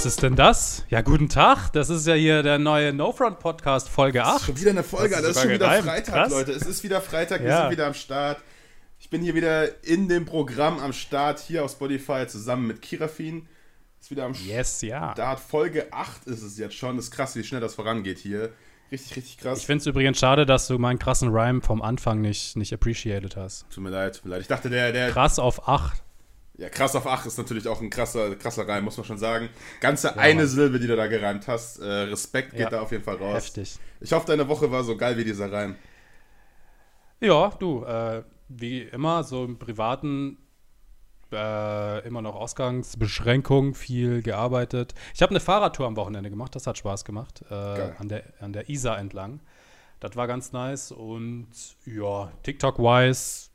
Was ist denn das? Ja, guten Tag. Das ist ja hier der neue No Front Podcast, Folge 8. Das ist schon wieder eine Folge, das ist, das ist schon wieder gereimt. Freitag, Krass. Leute. Es ist wieder Freitag, wir ja. sind wieder am Start. Ich bin hier wieder in dem Programm am Start, hier auf Spotify, zusammen mit Kirafin. Ist wieder am yes, ja. Start. Folge 8 ist es jetzt schon. Das ist krass, wie schnell das vorangeht hier. Richtig, richtig krass. Ich finde es übrigens schade, dass du meinen krassen Rhyme vom Anfang nicht, nicht appreciated hast. Tut mir leid, tut mir leid. Ich dachte, der. der krass auf 8. Ja, krass auf 8 ist natürlich auch ein krasser, krasser Reim, muss man schon sagen. Ganze ja, eine Silbe, die du da gereimt hast. Äh, Respekt geht ja, da auf jeden Fall raus. Heftig. Ich hoffe, deine Woche war so geil wie dieser Reim. Ja, du, äh, wie immer, so im Privaten äh, immer noch Ausgangsbeschränkung, viel gearbeitet. Ich habe eine Fahrradtour am Wochenende gemacht, das hat Spaß gemacht. Äh, an, der, an der Isar entlang. Das war ganz nice und ja, TikTok-wise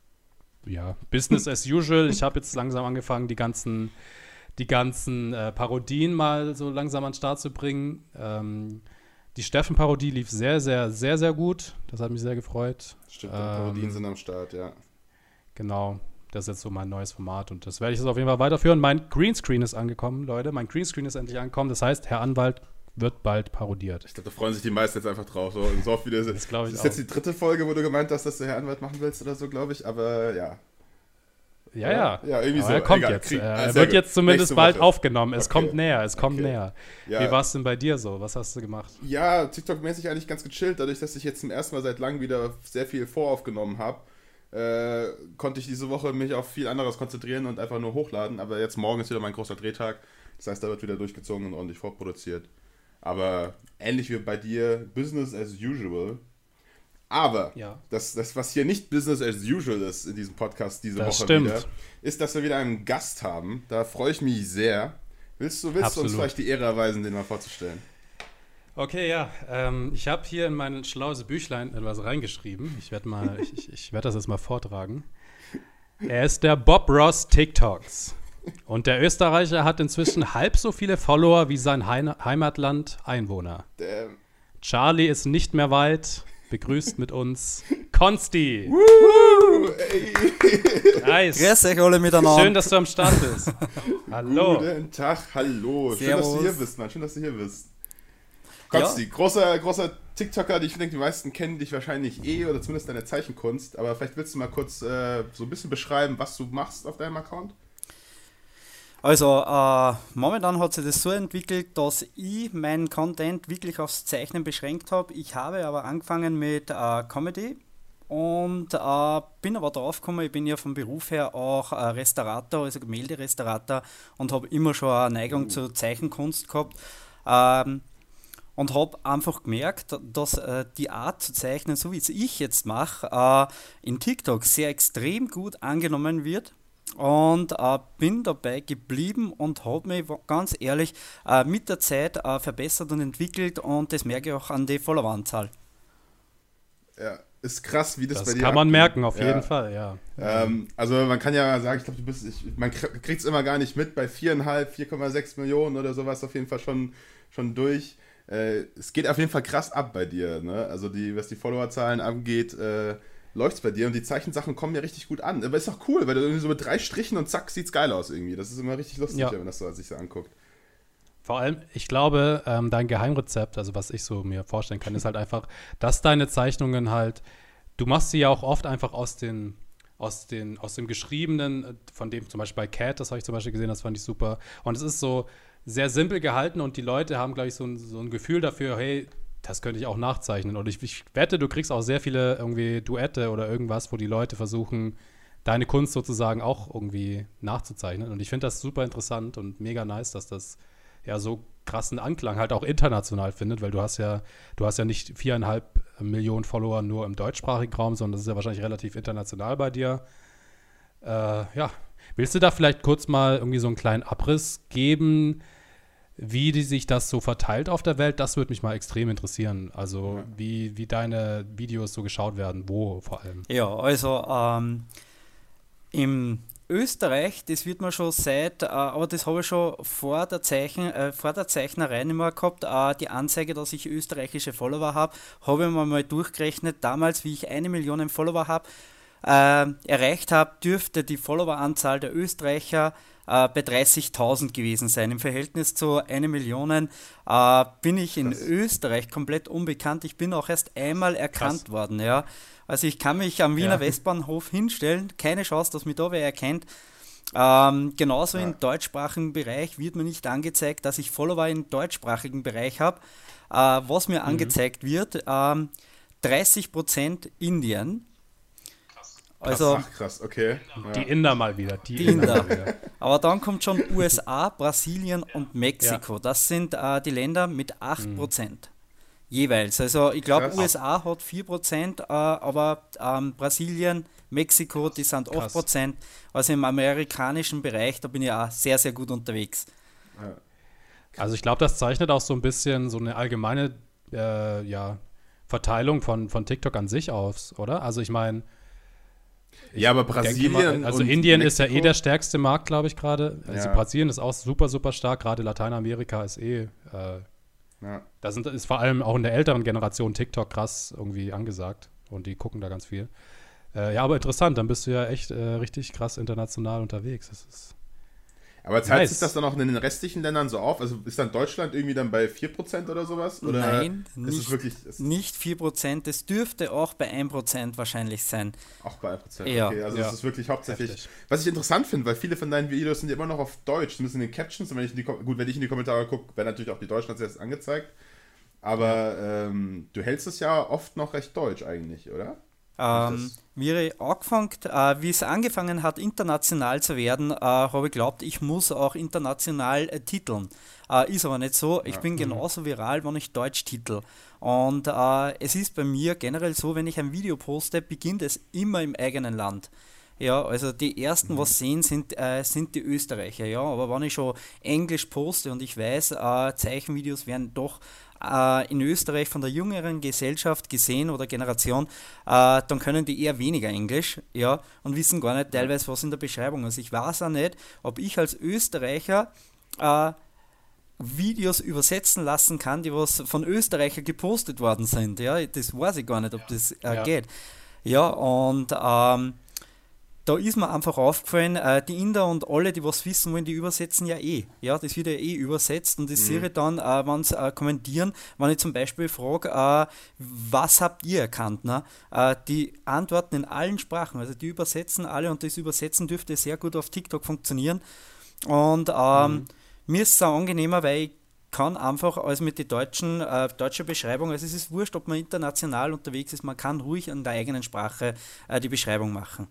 ja, Business as usual. Ich habe jetzt langsam angefangen, die ganzen, die ganzen äh, Parodien mal so langsam an den Start zu bringen. Ähm, die Steffen-Parodie lief sehr, sehr, sehr, sehr gut. Das hat mich sehr gefreut. Stimmt, ähm, Parodien sind am Start, ja. Genau. Das ist jetzt so mein neues Format und das werde ich jetzt auf jeden Fall weiterführen. Mein Greenscreen ist angekommen, Leute. Mein Greenscreen ist endlich angekommen. Das heißt, Herr Anwalt wird bald parodiert. Ich glaube, da freuen sich die meisten jetzt einfach drauf. So, so oft wie das, das, das ist auch. jetzt die dritte Folge, wo du gemeint hast, dass du Herr Anwalt machen willst oder so, glaube ich. Aber ja. Ja, ja. Ja, irgendwie Aber so. Er kommt Egal, jetzt. Krieg, er wird jetzt zumindest bald aufgenommen. Es okay. kommt näher, es kommt okay. näher. Ja. Wie war es denn bei dir so? Was hast du gemacht? Ja, TikTok-mäßig eigentlich ganz gechillt. Dadurch, dass ich jetzt zum ersten Mal seit langem wieder sehr viel voraufgenommen habe, äh, konnte ich diese Woche mich auf viel anderes konzentrieren und einfach nur hochladen. Aber jetzt morgen ist wieder mein großer Drehtag. Das heißt, da wird wieder durchgezogen und ordentlich vorproduziert. Aber ähnlich wie bei dir, Business as usual. Aber ja. das, das, was hier nicht Business as usual ist in diesem Podcast diese das Woche stimmt. wieder, ist, dass wir wieder einen Gast haben. Da freue ich mich sehr. Willst du, willst du uns vielleicht die Ehre erweisen, den mal vorzustellen? Okay, ja. Ähm, ich habe hier in mein schlaues Büchlein etwas reingeschrieben. Ich werde mal, ich, ich, ich werde das jetzt mal vortragen. Er ist der Bob Ross TikToks. Und der Österreicher hat inzwischen halb so viele Follower wie sein Heimatland Einwohner. Damn. Charlie ist nicht mehr weit. Begrüßt mit uns Konsti. nice. Grüß euch alle miteinander. Schön, dass du am Start bist. hallo. Guten Tag, hallo. Servus. Schön, dass du hier bist, Mann. Schön, dass du hier bist. Konsti, ja. großer, großer TikToker, ich denke, die meisten kennen dich wahrscheinlich eh oder zumindest deine Zeichenkunst. Aber vielleicht willst du mal kurz äh, so ein bisschen beschreiben, was du machst auf deinem Account? Also äh, momentan hat sich das so entwickelt, dass ich meinen Content wirklich aufs Zeichnen beschränkt habe. Ich habe aber angefangen mit äh, Comedy und äh, bin aber drauf gekommen, ich bin ja vom Beruf her auch äh, Restaurator, also Gemälderestaurator und habe immer schon eine Neigung uh. zur Zeichenkunst gehabt. Ähm, und habe einfach gemerkt, dass äh, die Art zu zeichnen, so wie es ich jetzt mache, äh, in TikTok sehr extrem gut angenommen wird und äh, bin dabei geblieben und habe mich ganz ehrlich äh, mit der Zeit äh, verbessert und entwickelt und das merke ich auch an der Followeranzahl. Ja, ist krass, wie das, das bei dir Das kann man merken, auf ja. jeden Fall, ja. Ähm, also man kann ja sagen, ich glaube, du bist, ich, man kriegt es immer gar nicht mit, bei 4,5, 4,6 Millionen oder sowas auf jeden Fall schon, schon durch. Äh, es geht auf jeden Fall krass ab bei dir, ne? Also die, was die Followerzahlen angeht, äh, läuft es bei dir und die Zeichensachen kommen ja richtig gut an. Aber ist auch cool, weil du irgendwie so mit drei Strichen und zack sieht's geil aus irgendwie. Das ist immer richtig lustig, ja. wenn man das so, sich so anguckt. Vor allem, ich glaube, ähm, dein Geheimrezept, also was ich so mir vorstellen kann, ist halt einfach, dass deine Zeichnungen halt, du machst sie ja auch oft einfach aus den, aus den, aus dem Geschriebenen, von dem zum Beispiel bei Cat, das habe ich zum Beispiel gesehen, das fand ich super. Und es ist so sehr simpel gehalten und die Leute haben, glaube ich, so ein, so ein Gefühl dafür, hey, das könnte ich auch nachzeichnen. Und ich, ich, wette, du kriegst auch sehr viele irgendwie Duette oder irgendwas, wo die Leute versuchen, deine Kunst sozusagen auch irgendwie nachzuzeichnen. Und ich finde das super interessant und mega nice, dass das ja so krassen Anklang halt auch international findet, weil du hast ja, du hast ja nicht viereinhalb Millionen Follower nur im deutschsprachigen Raum, sondern das ist ja wahrscheinlich relativ international bei dir. Äh, ja, willst du da vielleicht kurz mal irgendwie so einen kleinen Abriss geben? Wie die sich das so verteilt auf der Welt, das würde mich mal extrem interessieren. Also ja. wie, wie deine Videos so geschaut werden, wo vor allem. Ja, also ähm, im Österreich, das wird man schon seit, äh, aber das habe ich schon vor der, Zeichen, äh, vor der Zeichnerei mehr gehabt, äh, die Anzeige, dass ich österreichische Follower habe, habe ich mir mal durchgerechnet, damals, wie ich eine Million Follower habe, äh, erreicht habe, dürfte die Followeranzahl der Österreicher äh, bei 30.000 gewesen sein. Im Verhältnis zu einer Million äh, bin ich in Krass. Österreich komplett unbekannt. Ich bin auch erst einmal erkannt Krass. worden. Ja. Also ich kann mich am Wiener ja. Westbahnhof hinstellen, keine Chance, dass mich da wer erkennt. Ähm, genauso ja. im deutschsprachigen Bereich wird mir nicht angezeigt, dass ich Follower im deutschsprachigen Bereich habe. Äh, was mir mhm. angezeigt wird, ähm, 30% Indien. Also, Ach, krass, okay. Die Inder mal wieder. Die, die Inder. Inder. Aber dann kommt schon USA, Brasilien und Mexiko. Ja. Das sind äh, die Länder mit 8%. Mhm. Jeweils. Also ich glaube, USA hat 4%, äh, aber ähm, Brasilien, Mexiko, die sind 8%. Krass. Also im amerikanischen Bereich, da bin ich auch sehr, sehr gut unterwegs. Also ich glaube, das zeichnet auch so ein bisschen so eine allgemeine äh, ja, Verteilung von, von TikTok an sich aus, oder? Also ich meine, ja, aber Brasilien. Mal, also Indien Mexiko? ist ja eh der stärkste Markt, glaube ich, gerade. Also ja. Brasilien ist auch super, super stark. Gerade Lateinamerika ist eh. Äh, ja. Da sind, ist vor allem auch in der älteren Generation TikTok krass irgendwie angesagt. Und die gucken da ganz viel. Äh, ja, aber interessant. Dann bist du ja echt äh, richtig krass international unterwegs. Das ist aber zahlt nice. sich das dann auch in den restlichen Ländern so auf? Also ist dann Deutschland irgendwie dann bei 4% oder sowas? Oder Nein, ist nicht, es wirklich, ist nicht 4%. Es dürfte auch bei 1% wahrscheinlich sein. Auch bei 1%, ja. okay. Also ja. das ist wirklich hauptsächlich. Heftig. Was ich interessant finde, weil viele von deinen Videos sind ja immer noch auf Deutsch, zumindest in den Captions. Und wenn ich in die, gut, wenn ich in die Kommentare gucke, werden natürlich auch die Deutschen als erstes angezeigt. Aber ähm, du hältst es ja oft noch recht deutsch eigentlich, oder? Ähm, wie, angefangen, äh, wie es angefangen hat, international zu werden, äh, habe ich geglaubt, ich muss auch international äh, titeln. Äh, ist aber nicht so. Ich ja. bin mhm. genauso viral, wenn ich Deutsch titel. Und äh, es ist bei mir generell so, wenn ich ein Video poste, beginnt es immer im eigenen Land. Ja, also die ersten, mhm. was sehen, sind, äh, sind die Österreicher, ja. Aber wenn ich schon Englisch poste und ich weiß, äh, Zeichenvideos werden doch äh, in Österreich von der jüngeren Gesellschaft gesehen oder Generation, äh, dann können die eher weniger Englisch, ja, und wissen gar nicht teilweise, was in der Beschreibung ist. Ich weiß auch nicht, ob ich als Österreicher äh, Videos übersetzen lassen kann, die was von Österreicher gepostet worden sind. Ja, das weiß ich gar nicht, ob das äh, ja. geht. Ja, und ähm, da ist mir einfach aufgefallen, äh, die Inder und alle, die was wissen wollen, die übersetzen ja eh. Ja, das wird ja eh übersetzt und das mhm. sehe ich dann, äh, wenn sie äh, kommentieren, wenn ich zum Beispiel frage, äh, was habt ihr erkannt? Ne? Äh, die antworten in allen Sprachen, also die übersetzen alle und das Übersetzen dürfte sehr gut auf TikTok funktionieren. Und ähm, mhm. mir ist es auch angenehmer, weil ich kann einfach als mit der deutschen äh, deutsche Beschreibung, also es ist wurscht, ob man international unterwegs ist, man kann ruhig in der eigenen Sprache äh, die Beschreibung machen.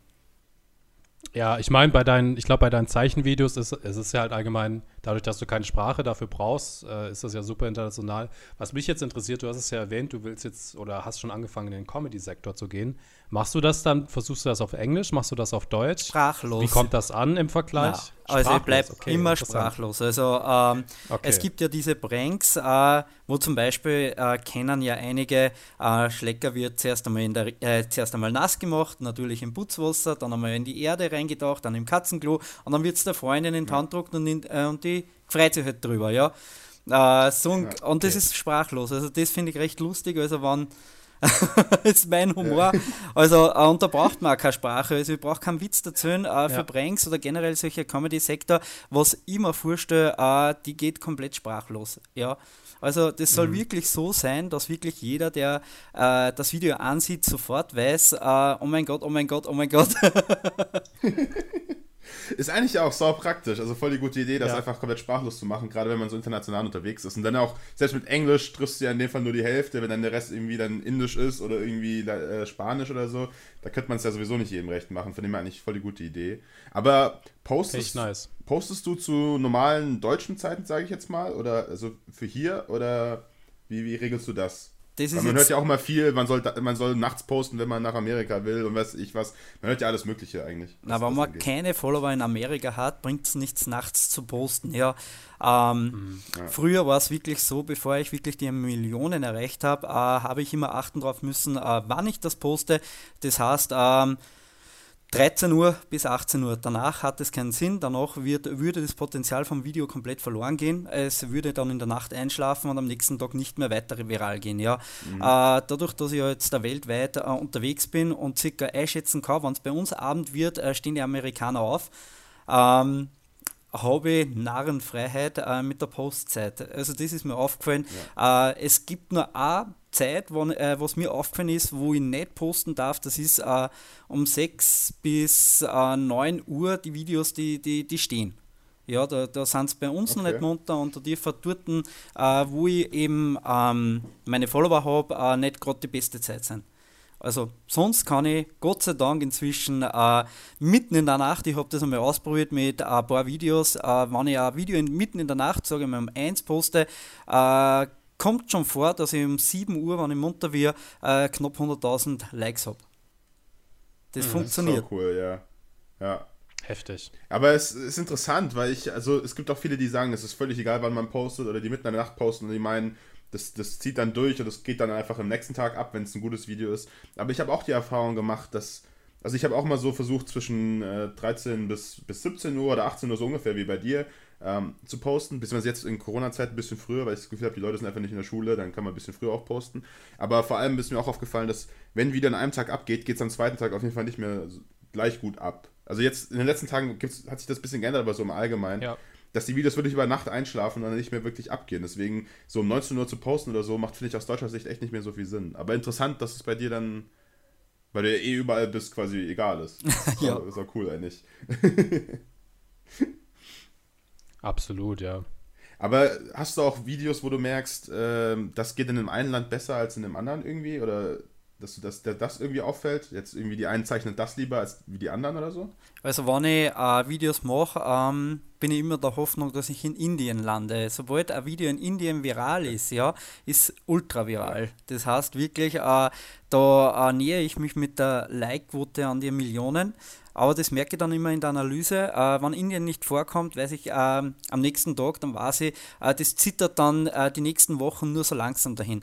Ja, ich meine, bei deinen, ich glaube, bei deinen Zeichenvideos ist es ist ja halt allgemein, dadurch, dass du keine Sprache dafür brauchst, äh, ist das ja super international. Was mich jetzt interessiert, du hast es ja erwähnt, du willst jetzt oder hast schon angefangen, in den Comedy-Sektor zu gehen. Machst du das dann, versuchst du das auf Englisch, machst du das auf Deutsch? Sprachlos. Wie kommt das an im Vergleich? Ja. Also ich bleibe okay, immer sprachlos. Also ähm, okay. es gibt ja diese Pranks, äh, wo zum Beispiel äh, kennen ja einige, äh, Schlecker wird zuerst einmal, in der, äh, zuerst einmal nass gemacht, natürlich im Putzwasser, dann einmal in die Erde reingedacht, dann im Katzenklo und dann wird es der Freundin in die Hand gedruckt und, in, äh, und die freut sich halt drüber, ja. Äh, so, ja. Und das ist sprachlos. Also das finde ich recht lustig. Also wenn ist mein Humor. Also, äh, und da braucht man auch keine Sprache. Also, ich brauche keinen Witz dazu äh, für. Pranks oder generell solche Comedy-Sektor. Was ich mir vorstelle, äh, die geht komplett sprachlos. Ja. Also, das soll mhm. wirklich so sein, dass wirklich jeder, der äh, das Video ansieht, sofort weiß: äh, Oh mein Gott, oh mein Gott, oh mein Gott. Ist eigentlich auch sau praktisch. Also voll die gute Idee, das ja. einfach komplett sprachlos zu machen, gerade wenn man so international unterwegs ist. Und dann auch, selbst mit Englisch triffst du ja in dem Fall nur die Hälfte, wenn dann der Rest irgendwie dann Indisch ist oder irgendwie äh, Spanisch oder so. Da könnte man es ja sowieso nicht jedem recht machen. Von dem her eigentlich voll die gute Idee. Aber postest, nice. postest du zu normalen deutschen Zeiten, sage ich jetzt mal? Oder also für hier? Oder wie, wie regelst du das? Man hört ja auch immer viel, man soll, man soll nachts posten, wenn man nach Amerika will und weiß ich was. Man hört ja alles Mögliche eigentlich. Na, wenn man angeht. keine Follower in Amerika hat, bringt es nichts, nachts zu posten. Ja, ähm, mhm, ja. Früher war es wirklich so, bevor ich wirklich die Millionen erreicht habe, äh, habe ich immer achten drauf müssen, äh, wann ich das poste. Das heißt, ähm, 13 Uhr bis 18 Uhr. Danach hat es keinen Sinn. Danach wird, würde das Potenzial vom Video komplett verloren gehen. Es würde dann in der Nacht einschlafen und am nächsten Tag nicht mehr weiter viral gehen. Ja. Mhm. Äh, dadurch, dass ich jetzt da weltweit äh, unterwegs bin und circa einschätzen kann, wenn es bei uns Abend wird, äh, stehen die Amerikaner auf. Ähm, habe ich Narrenfreiheit äh, mit der Postzeit. Also das ist mir aufgefallen. Ja. Äh, es gibt nur eine Zeit, wo, äh, was mir aufgefallen ist, wo ich nicht posten darf, das ist äh, um 6 bis äh, 9 Uhr die Videos, die, die, die stehen. Ja, da, da sind es bei uns okay. noch nicht munter und da dürfen dort, äh, wo ich eben ähm, meine Follower habe, äh, nicht gerade die beste Zeit sein. Also sonst kann ich Gott sei Dank inzwischen äh, mitten in der Nacht, ich habe das einmal ausprobiert mit ein paar Videos, äh, wenn ich ein Video in, mitten in der Nacht, sage ich mal um 1 poste, äh, kommt schon vor, dass ich um 7 Uhr, wenn ich munter wir, äh, knapp 100.000 Likes habe. Das mhm, funktioniert. Das ist so cool, ja. Ja. Heftig. Aber es ist interessant, weil ich, also es gibt auch viele, die sagen, es ist völlig egal, wann man postet oder die mitten in der Nacht posten und die meinen, das, das zieht dann durch und das geht dann einfach im nächsten Tag ab, wenn es ein gutes Video ist. Aber ich habe auch die Erfahrung gemacht, dass, also ich habe auch mal so versucht, zwischen äh, 13 bis, bis 17 Uhr oder 18 Uhr so ungefähr wie bei dir ähm, zu posten. Beziehungsweise jetzt in Corona-Zeit ein bisschen früher, weil ich das Gefühl habe, die Leute sind einfach nicht in der Schule, dann kann man ein bisschen früher auch posten. Aber vor allem ist mir auch aufgefallen, dass wenn wieder an einem Tag abgeht, geht es am zweiten Tag auf jeden Fall nicht mehr gleich gut ab. Also jetzt in den letzten Tagen hat sich das ein bisschen geändert, aber so im Allgemeinen. Ja dass die Videos wirklich über Nacht einschlafen und dann nicht mehr wirklich abgehen. Deswegen so um 19 Uhr zu posten oder so macht, finde ich, aus deutscher Sicht echt nicht mehr so viel Sinn. Aber interessant, dass es bei dir dann, weil du ja eh überall bist, quasi egal ist. ja. Ist auch cool eigentlich. Absolut, ja. Aber hast du auch Videos, wo du merkst, äh, das geht in einem einen Land besser als in einem anderen irgendwie? Oder dass du das, das irgendwie auffällt? Jetzt irgendwie die einen zeichnen das lieber als wie die anderen oder so? Also wenn ich äh, Videos mache, ähm, bin ich immer der Hoffnung, dass ich in Indien lande. Sobald ein Video in Indien viral ist, ja, ist ultra viral. Das heißt wirklich, äh, da äh, nähere ich mich mit der Like-Quote an die Millionen. Aber das merke ich dann immer in der Analyse. Äh, wenn Indien nicht vorkommt, weiß ich äh, am nächsten Tag, dann weiß ich, äh, das zittert dann äh, die nächsten Wochen nur so langsam dahin.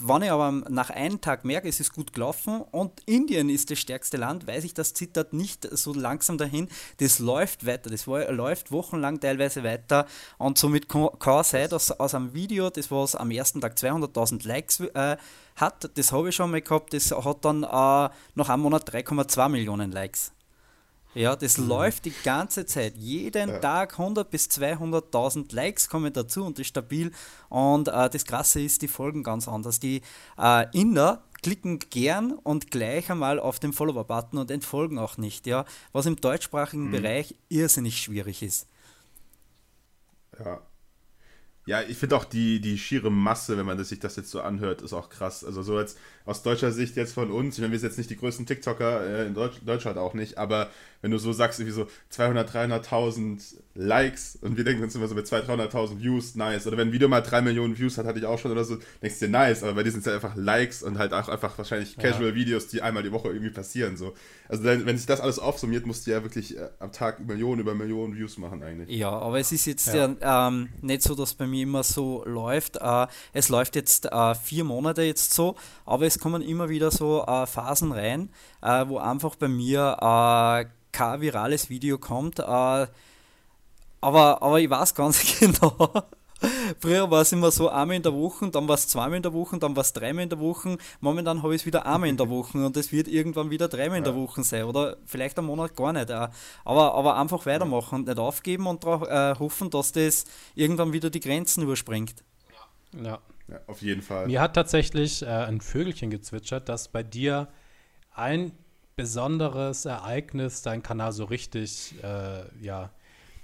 Wenn ich aber nach einem Tag merke, es ist gut gelaufen und Indien ist das stärkste Land, weiß ich, das zittert nicht so langsam dahin. Das läuft weiter, das läuft wochenlang teilweise weiter und somit kann es sein, dass aus einem Video, das was am ersten Tag 200.000 Likes äh, hat, das habe ich schon mal gehabt, das hat dann äh, nach einem Monat 3,2 Millionen Likes. Ja, das mhm. läuft die ganze Zeit. Jeden ja. Tag 100 bis 200.000 Likes kommen dazu und ist stabil. Und äh, das Krasse ist, die folgen ganz anders. Die äh, Inder klicken gern und gleich einmal auf den Follower-Button und entfolgen auch nicht. Ja, was im deutschsprachigen mhm. Bereich irrsinnig schwierig ist. Ja, ja, ich finde auch die, die schiere Masse, wenn man das, sich das jetzt so anhört, ist auch krass. Also so jetzt aus deutscher Sicht jetzt von uns, ich meine, wir sind jetzt nicht die größten TikToker, äh, in Deutsch, Deutschland auch nicht, aber wenn du so sagst, irgendwie so 200, 300.000 Likes und wir denken uns immer so mit 200, 300.000 Views, nice. Oder wenn ein Video mal 3 Millionen Views hat, hatte ich auch schon oder so, denkst du dir nice, aber bei dir sind es ja einfach Likes und halt auch einfach wahrscheinlich Casual-Videos, die einmal die Woche irgendwie passieren. So. Also wenn sich das alles aufsummiert, musst du ja wirklich äh, am Tag Millionen über Millionen Views machen eigentlich. Ja, aber es ist jetzt ja. ja ähm, nicht so, dass bei mir immer so läuft. Äh, es läuft jetzt äh, vier Monate jetzt so, aber es kommen immer wieder so äh, Phasen rein, äh, wo einfach bei mir äh, kein virales Video kommt. Äh, aber, aber ich weiß ganz genau, Früher war es immer so einmal in der Woche, dann war es zweimal in der Woche, dann war es dreimal in der Woche. Momentan habe ich es wieder einmal in der Woche und es wird irgendwann wieder dreimal in der Woche sein oder vielleicht einen Monat gar nicht. Aber, aber einfach weitermachen und nicht aufgeben und darauf äh, hoffen, dass das irgendwann wieder die Grenzen überspringt. Ja. ja auf jeden Fall. Mir hat tatsächlich äh, ein Vögelchen gezwitschert, dass bei dir ein besonderes Ereignis deinen Kanal so richtig äh, ja,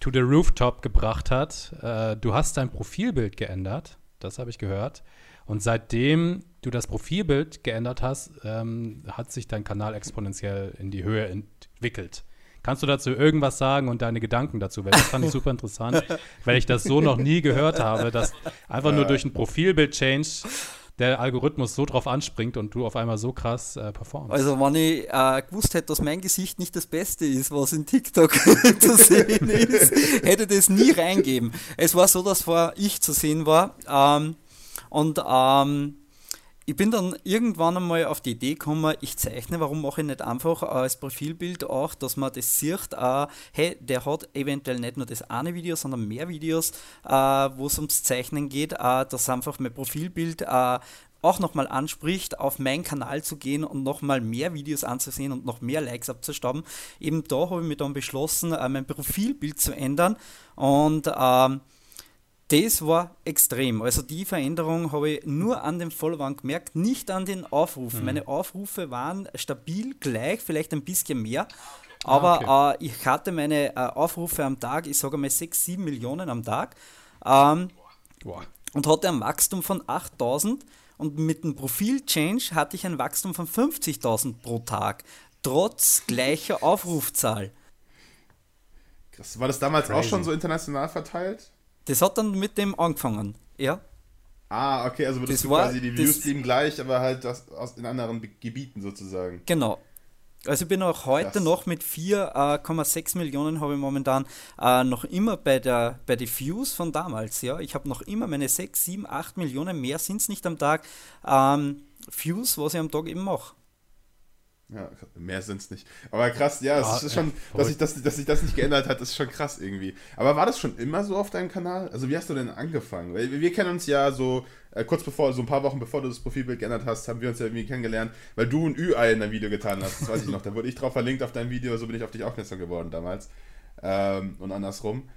to the rooftop gebracht hat. Äh, du hast dein Profilbild geändert, das habe ich gehört. Und seitdem du das Profilbild geändert hast, ähm, hat sich dein Kanal exponentiell in die Höhe entwickelt. Kannst du dazu irgendwas sagen und deine Gedanken dazu? Weil das fand ich super interessant, weil ich das so noch nie gehört habe, dass einfach nur durch ein Profilbild-Change der Algorithmus so drauf anspringt und du auf einmal so krass äh, performst. Also wenn ich äh, gewusst hätte, dass mein Gesicht nicht das Beste ist, was in TikTok zu sehen ist, hätte das nie reingeben. Es war so, dass vor ich zu sehen war ähm, und ähm, ich bin dann irgendwann einmal auf die Idee gekommen, ich zeichne, warum mache ich nicht einfach als Profilbild auch, dass man das sieht, äh, hey, der hat eventuell nicht nur das eine Video, sondern mehr Videos, äh, wo es ums Zeichnen geht, äh, dass einfach mein Profilbild äh, auch nochmal anspricht, auf meinen Kanal zu gehen und nochmal mehr Videos anzusehen und noch mehr Likes abzustauben. Eben da habe ich mir dann beschlossen, äh, mein Profilbild zu ändern und ähm, das war extrem. Also die Veränderung habe ich nur an den Followern gemerkt, nicht an den Aufrufen. Mhm. Meine Aufrufe waren stabil gleich, vielleicht ein bisschen mehr. Aber ah, okay. äh, ich hatte meine äh, Aufrufe am Tag, ich sage mal 6, 7 Millionen am Tag. Ähm, und hatte ein Wachstum von 8000 und mit dem Profil-Change hatte ich ein Wachstum von 50.000 pro Tag, trotz gleicher Aufrufzahl. Krass. War das damals Crazy. auch schon so international verteilt? Das hat dann mit dem angefangen, ja. Ah, okay, also das war, quasi die Views blieben gleich, aber halt das aus, in anderen Gebieten sozusagen. Genau. Also ich bin auch heute Krass. noch mit 4,6 äh, Millionen habe ich momentan äh, noch immer bei der bei den Views von damals, ja. Ich habe noch immer meine 6, 7, 8 Millionen, mehr sind es nicht am Tag, ähm, Views, was ich am Tag eben mache. Ja, mehr sind es nicht. Aber krass, ja, es ist schon, dass sich das, dass sich das nicht geändert hat, ist schon krass irgendwie. Aber war das schon immer so auf deinem Kanal? Also wie hast du denn angefangen? Weil wir kennen uns ja so, äh, kurz bevor, so ein paar Wochen bevor du das Profilbild geändert hast, haben wir uns ja irgendwie kennengelernt, weil du ein Ü-Ei in deinem Video getan hast. Das weiß ich noch. Da wurde ich drauf verlinkt auf dein Video, so bin ich auf dich aufmerksam geworden damals. Ähm, und andersrum.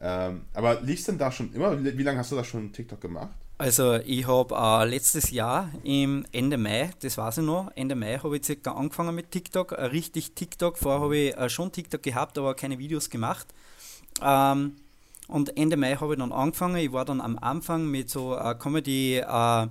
Ähm, aber liegst denn da schon immer? Wie, wie lange hast du da schon TikTok gemacht? Also ich habe äh, letztes Jahr im Ende Mai, das weiß ich noch, Ende Mai habe ich circa angefangen mit TikTok, äh, richtig TikTok. Vorher habe ich äh, schon TikTok gehabt, aber keine Videos gemacht. Ähm, und Ende Mai habe ich dann angefangen. Ich war dann am Anfang mit so äh, Comedy äh,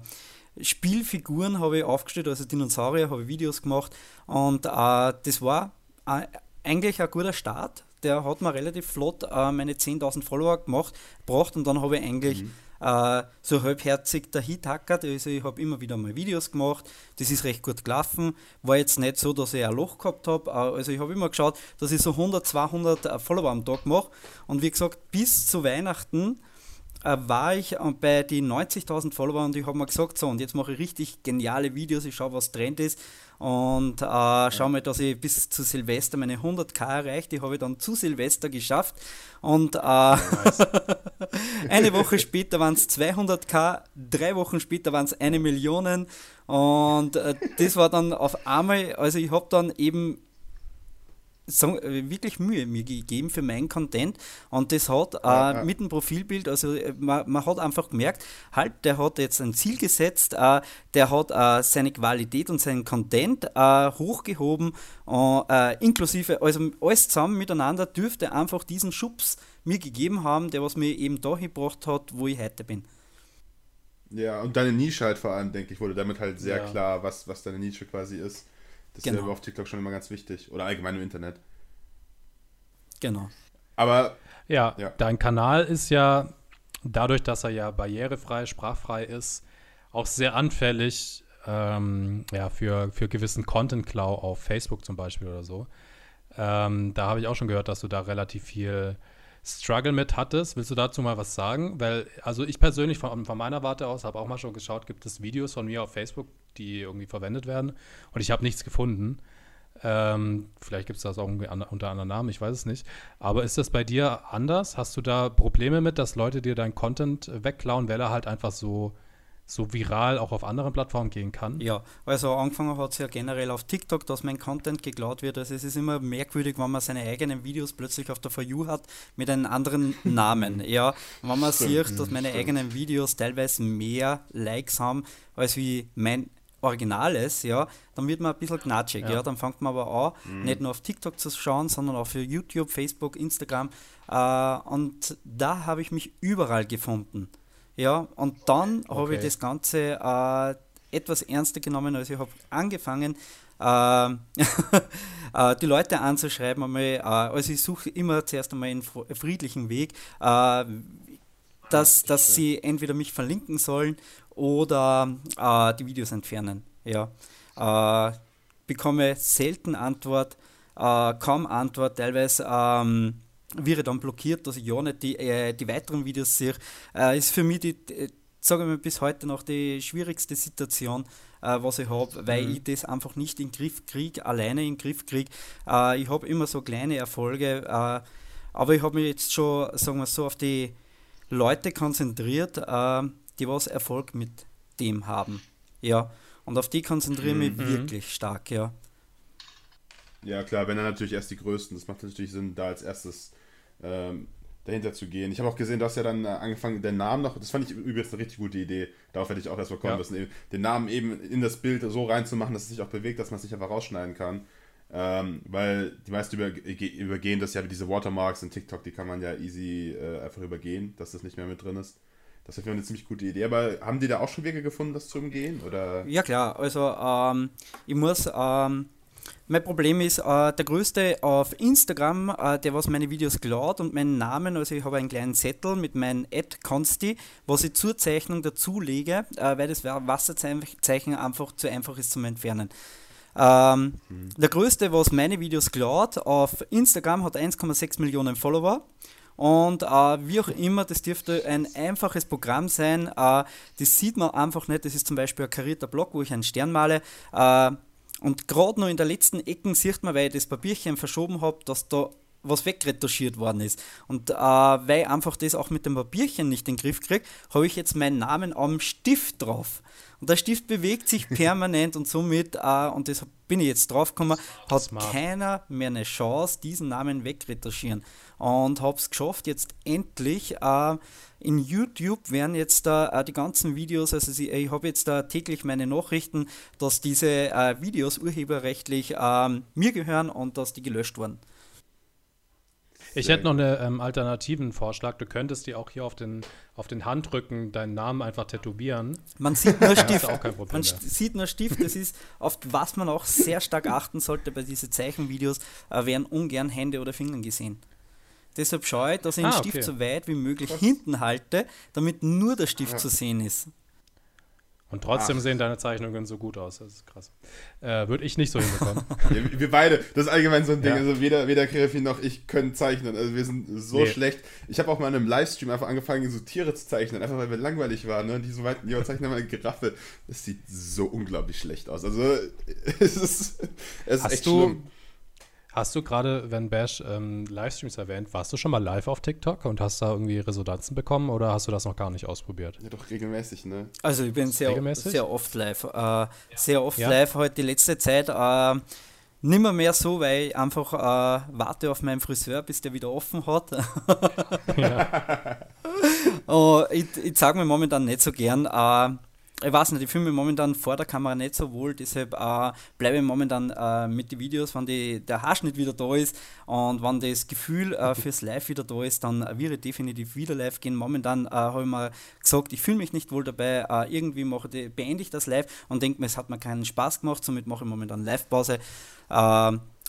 Spielfiguren habe ich aufgestellt, also Dinosaurier, habe ich Videos gemacht und äh, das war eigentlich ein guter Start. Der hat mir relativ flott meine 10.000 Follower gemacht, gebracht und dann habe ich eigentlich mhm äh, so halbherzig der Hit hackert. Also ich habe immer wieder mal Videos gemacht, das ist recht gut gelaufen. War jetzt nicht so, dass ich ein Loch gehabt habe. Äh, also ich habe immer geschaut, dass ich so 100, 200 äh, Follower am Tag mache. Und wie gesagt, bis zu Weihnachten äh, war ich bei den 90.000 Follower und ich habe mir gesagt, so und jetzt mache ich richtig geniale Videos, ich schaue, was Trend ist und äh, schau mal, dass ich bis zu Silvester meine 100k erreicht. Die habe ich dann zu Silvester geschafft. Und äh, nice. eine Woche später waren es 200k, drei Wochen später waren es eine Million. Und äh, das war dann auf einmal, also ich habe dann eben so, äh, wirklich Mühe mir gegeben für meinen Content und das hat äh, ja, ja. mit dem Profilbild, also äh, man, man, hat einfach gemerkt, halt, der hat jetzt ein Ziel gesetzt, äh, der hat äh, seine Qualität und seinen Content äh, hochgehoben, inklusive, also alles zusammen miteinander dürfte einfach diesen Schubs mir gegeben haben, der was mir eben da gebracht hat, wo ich heute bin. Ja, und deine Nische halt vor allem, denke ich, wurde damit halt sehr ja. klar, was, was deine Nische quasi ist. Das genau. ist ja auf TikTok schon immer ganz wichtig. Oder allgemein im Internet. Genau. Aber. Ja, ja, dein Kanal ist ja dadurch, dass er ja barrierefrei, sprachfrei ist, auch sehr anfällig ähm, ja, für, für gewissen Content-Klau auf Facebook zum Beispiel oder so. Ähm, da habe ich auch schon gehört, dass du da relativ viel Struggle mit hattest. Willst du dazu mal was sagen? Weil, also ich persönlich von, von meiner Warte aus habe auch mal schon geschaut, gibt es Videos von mir auf Facebook, die irgendwie verwendet werden und ich habe nichts gefunden. Ähm, vielleicht gibt es das auch an, unter anderen Namen, ich weiß es nicht. Aber ist das bei dir anders? Hast du da Probleme mit, dass Leute dir deinen Content wegklauen, weil er halt einfach so so viral auch auf anderen Plattformen gehen kann? Ja, also angefangen hat es ja generell auf TikTok, dass mein Content geklaut wird. Also es ist immer merkwürdig, wenn man seine eigenen Videos plötzlich auf der For You hat mit einem anderen Namen. Ja, wenn man sieht, dass meine eigenen Videos teilweise mehr Likes haben als wie mein Originales, ja, dann wird man ein bisschen knatschig, ja. ja. Dann fängt man aber an, mhm. nicht nur auf TikTok zu schauen, sondern auch für YouTube, Facebook, Instagram. Äh, und da habe ich mich überall gefunden. Ja, und dann okay. habe ich das Ganze äh, etwas ernster genommen. Also ich habe angefangen, äh, äh, die Leute anzuschreiben. Einmal, äh, also ich suche immer zuerst einmal einen friedlichen Weg, dass, dass sie entweder mich verlinken sollen oder äh, die Videos entfernen. Ja. bekomme selten Antwort, kaum Antwort, teilweise ähm, wäre dann blockiert, dass ich ja nicht die, äh, die weiteren Videos sehe, äh, ist für mich die, äh, sage ich mal, bis heute noch die schwierigste Situation, äh, was ich habe, weil Mhm. ich das einfach nicht in den Griff kriege, alleine in den Griff kriege. Äh, ich habe immer so kleine Erfolge, äh, aber ich habe mich jetzt schon, sagen wir so, auf die Leute konzentriert, äh, die was Erfolg mit dem haben. Ja, und auf die konzentriere ich mich Mhm. wirklich stark, ja. Ja, klar, wenn dann natürlich erst die Größten. Das macht natürlich Sinn, da als erstes ähm, dahinter zu gehen. Ich habe auch gesehen, du hast ja dann äh, angefangen, den Namen noch, das fand ich übrigens eine richtig gute Idee. Darauf hätte ich auch erstmal kommen Ja. müssen, den Namen eben in das Bild so reinzumachen, dass es sich auch bewegt, dass man es nicht einfach rausschneiden kann. Ähm, weil die meisten über, ge- übergehen das ja wie diese Watermarks in TikTok, die kann man ja easy äh, einfach übergehen, dass das nicht mehr mit drin ist. Das wäre eine ziemlich gute Idee. Aber haben die da auch schon Wege gefunden, das zu umgehen? Oder? Ja klar, also ähm, ich muss, ähm, mein Problem ist, äh, der größte auf Instagram, äh, der was meine Videos klaut und meinen Namen, also ich habe einen kleinen Zettel mit meinem Ad Consti, was ich zur Zeichnung dazulege, äh, weil das Wasserzeichen einfach zu einfach ist zum Entfernen. Ähm, Der größte, was meine Videos klaut, auf Instagram hat 1,6 Millionen Follower. Und äh, wie auch immer, das dürfte ein einfaches Programm sein. Äh, das sieht man einfach nicht. Das ist zum Beispiel ein karierter Block, wo ich einen Stern male. Äh, und gerade noch in der letzten Ecken sieht man, weil ich das Papierchen verschoben habe, dass da was wegretuschiert worden ist. Und äh, weil ich einfach das auch mit dem Papierchen nicht in den Griff kriege, habe ich jetzt meinen Namen am Stift drauf. Und der Stift bewegt sich permanent und somit, äh, und deshalb bin ich jetzt draufgekommen, hat Smart. keiner mehr eine Chance, diesen Namen wegretuschieren. Und habe es geschafft, jetzt endlich äh, in YouTube werden jetzt da äh, die ganzen Videos, also ich habe jetzt da täglich meine Nachrichten, dass diese äh, Videos urheberrechtlich ähm, mir gehören und dass die gelöscht wurden. Ich Sehr hätte noch einen ähm, alternativen Vorschlag. Du könntest dir auch hier auf den, auf den Handrücken deinen Namen einfach tätowieren. Man sieht nur Stift. du auch kein Problem man sieht nur Stift. Das ist, auf was man auch sehr stark achten sollte bei diesen Zeichenvideos, äh, werden ungern Hände oder Finger gesehen. Deshalb schaue ich, dass ich den Ah, Stift okay. so weit wie möglich hinten halte, damit nur der Stift zu sehen ist. Und trotzdem Ach. sehen deine Zeichnungen so gut aus. Das ist krass. Äh, Würde ich nicht so hinbekommen. Ja, wir beide, das ist allgemein so ein Ding. Ja. Also weder, weder Kerefin noch ich können zeichnen. Also wir sind so Nee. schlecht. Ich habe auch mal in einem Livestream einfach angefangen, so Tiere zu zeichnen, einfach weil wir langweilig waren. Ne? Und die so weit, ja, zeichnen mal eine Giraffe. Das sieht so unglaublich schlecht aus. Also es ist, es ist Hast echt du, schlimm. Hast du gerade, wenn Bash ähm, Livestreams erwähnt, warst du schon mal live auf TikTok und hast da irgendwie Resonanzen bekommen oder hast du das noch gar nicht ausprobiert? Ja, doch regelmäßig, ne? Also ich bin sehr, Regelmäßig? sehr oft live. Äh, sehr oft Ja? live heute die letzte Zeit. Äh, nimmer mehr so, weil ich einfach äh, warte auf meinen Friseur, bis der wieder offen hat. oh, ich ich zeige mir momentan nicht so gern. Äh, ich weiß nicht, ich fühle mich momentan vor der Kamera nicht so wohl, deshalb äh, bleibe ich momentan äh, mit den Videos, wenn die, der Haarschnitt wieder da ist und wenn das Gefühl äh, fürs Live wieder da ist, dann würde ich definitiv wieder live gehen. Momentan äh, habe ich mal gesagt, ich fühle mich nicht wohl dabei, äh, irgendwie mache ich, beende ich das live und denke mir, es hat mir keinen Spaß gemacht, somit mache ich momentan Live-Pause.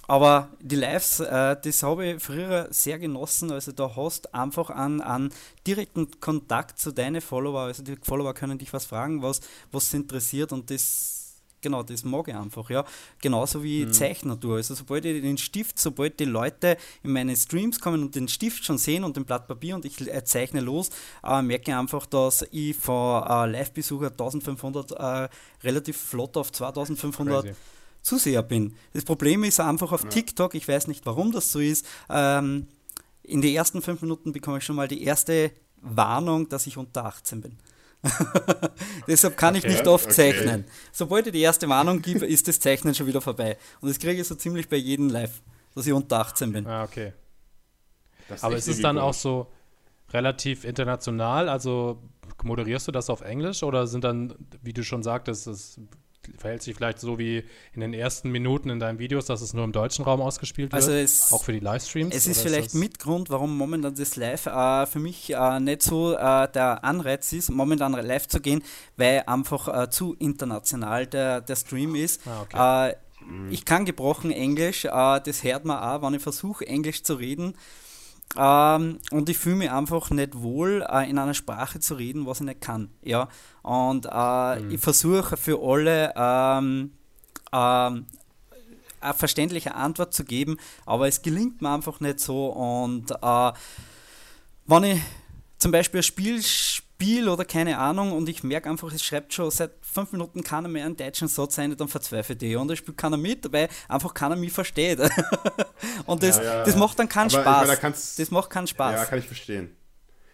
Aber die Lives, äh, das habe ich früher sehr genossen. Also da hast einfach einen, einen direkten Kontakt zu deinen Follower. Also die Follower können dich was fragen, was, was sie interessiert und das, genau, das mag ich einfach, ja. Genauso wie Zeichner tue. Also sobald ich den Stift, sobald die Leute in meine Streams kommen und den Stift schon sehen und den Blatt Papier und ich äh, zeichne los, äh, merke ich einfach, dass ich von äh, Live-Besucher 1500 äh, relativ flott auf 2500 Crazy. Zuseher bin. Das Problem ist einfach auf TikTok, ich weiß nicht, warum das so ist. Ähm, in den ersten fünf Minuten bekomme ich schon mal die erste Warnung, dass ich unter 18 bin. Deshalb kann ich Okay, nicht oft okay. zeichnen. Sobald ich die erste Warnung gebe, ist das Zeichnen schon wieder vorbei. Und das kriege ich so ziemlich bei jedem Live, dass ich unter 18 bin. Ah, okay. Das Aber ist es irgendwie dann auch so relativ international? Also moderierst du das auf Englisch oder sind dann, wie du schon sagtest, es verhält sich vielleicht so wie in den ersten Minuten in deinen Videos, dass es nur im deutschen Raum ausgespielt wird? Also es- auch für die Livestreams? Es ist vielleicht das- Mitgrund, warum momentan das Live äh, für mich äh, nicht so äh, der Anreiz ist, momentan live zu gehen, weil einfach äh, zu international der, der Stream ist. Ah, okay. äh, ich kann gebrochen Englisch, äh, das hört man auch, wenn ich versuche, Englisch zu reden. Ähm, und ich fühle mich einfach nicht wohl, äh, in einer Sprache zu reden, was ich nicht kann. Ja? Und äh, ich versuche für alle ähm, ähm, eine verständliche Antwort zu geben, aber es gelingt mir einfach nicht so. Und äh, wenn ich zum Beispiel ein Spiel Spiel oder keine Ahnung und ich merke einfach, es schreibt schon seit fünf Minuten keiner mehr einen deutschen Satz ein, dann verzweifelt ich und da spielt keiner mit, weil einfach keiner mich versteht. und das, ja, ja. das macht dann keinen Spaß. Meine, da das macht keinen Spaß. Ja, kann ich verstehen.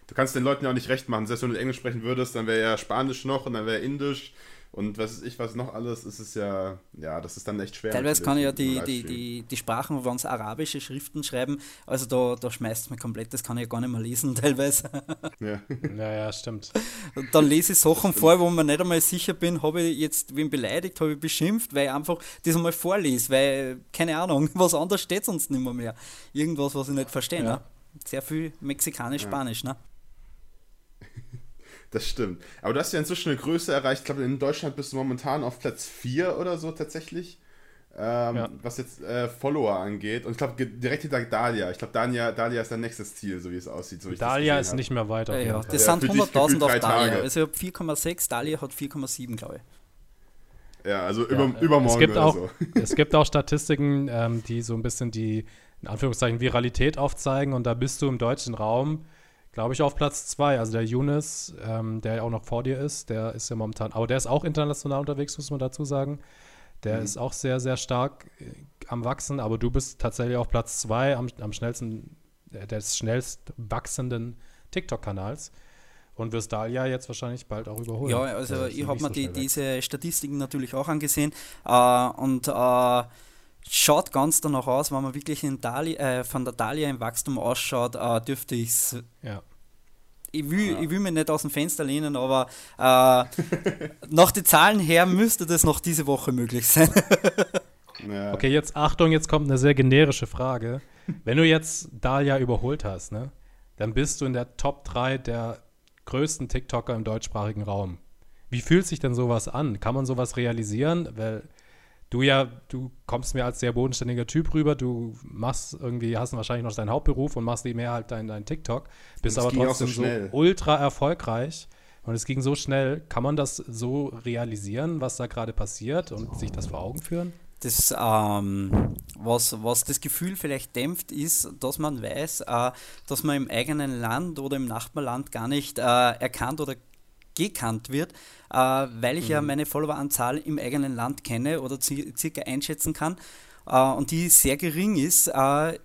Du kannst den Leuten ja auch nicht recht machen. Selbst wenn du Englisch sprechen würdest, dann wäre ja Spanisch noch und dann wäre Indisch und was weiß ich, was noch alles, ist es ja, ja, das ist dann echt schwer. Teilweise kann ich ja die, die, die, die Sprachen, wenn es arabische Schriften schreiben, also da, da schmeißt es mir komplett, das kann ich ja gar nicht mehr lesen, teilweise. Ja, ja, ja stimmt. Und dann lese ich Sachen vor, wo man nicht einmal sicher bin, habe ich jetzt wen beleidigt, habe ich beschimpft, weil ich einfach das einmal vorlese, weil, keine Ahnung, was anderes steht sonst nicht mehr. mehr. Irgendwas, was ich nicht verstehe. Ja. Ne? Sehr viel Mexikanisch-Spanisch, ja. ne? Das stimmt. Aber du hast ja inzwischen eine Größe erreicht. Ich glaube, in Deutschland bist du momentan auf Platz 4 oder so tatsächlich. Ähm, ja. Was jetzt äh, Follower angeht. Und ich glaube, direkt hinter Dalia. Ich glaube, Dalia, Dalia ist dein nächstes Ziel, so wie es aussieht. So Dalia ist hab. nicht mehr weiter. Ja, ja. Das ja, sind 100.000 auf Dalia. Tage. Also ich habe 4,6, Dalia hat 4,7, glaube ich. Ja, also über, ja, übermorgen es gibt auch, so. Es gibt auch Statistiken, ähm, die so ein bisschen die, in Anführungszeichen, Viralität aufzeigen. Und da bist du im deutschen Raum glaube ich, auf Platz zwei. Also der Younes, ähm, der ja auch noch vor dir ist, der ist ja momentan, aber der ist auch international unterwegs, muss man dazu sagen. Der mhm. ist auch sehr, sehr stark äh, am Wachsen, aber du bist tatsächlich auf Platz zwei am, am schnellsten, äh, des schnellst wachsenden TikTok-Kanals und wirst Dalia jetzt wahrscheinlich bald auch überholen. Ja, also ich habe mir so die, diese Statistiken natürlich auch angesehen äh, und äh, schaut ganz danach aus, wenn man wirklich Dali, äh, von der Dalia im Wachstum ausschaut, äh, dürfte ich es. Ja. Ich will, ja. ich will mich nicht aus dem Fenster lehnen, aber äh, nach den Zahlen her müsste das noch diese Woche möglich sein. ja. Okay, jetzt Achtung, jetzt kommt eine sehr generische Frage. Wenn du jetzt Dalia überholt hast, ne, dann bist du in der Top 3 der größten TikToker im deutschsprachigen Raum. Wie fühlt sich denn sowas an? Kann man sowas realisieren? Weil du ja, du kommst mir als sehr bodenständiger Typ rüber, du machst irgendwie, hast wahrscheinlich noch deinen Hauptberuf und machst mehr halt dein, dein TikTok, bist aber trotzdem so, so, ultra erfolgreich und es ging so schnell. Kann man das so realisieren, was da gerade passiert und sich das vor Augen führen? Das, ähm, was, was das Gefühl vielleicht dämpft, ist, dass man weiß, äh, dass man im eigenen Land oder im Nachbarland gar nicht äh, erkannt oder gekannt wird, äh, weil ich mhm. ja meine Followeranzahl im eigenen Land kenne oder circa einschätzen kann äh, und die sehr gering ist. Äh,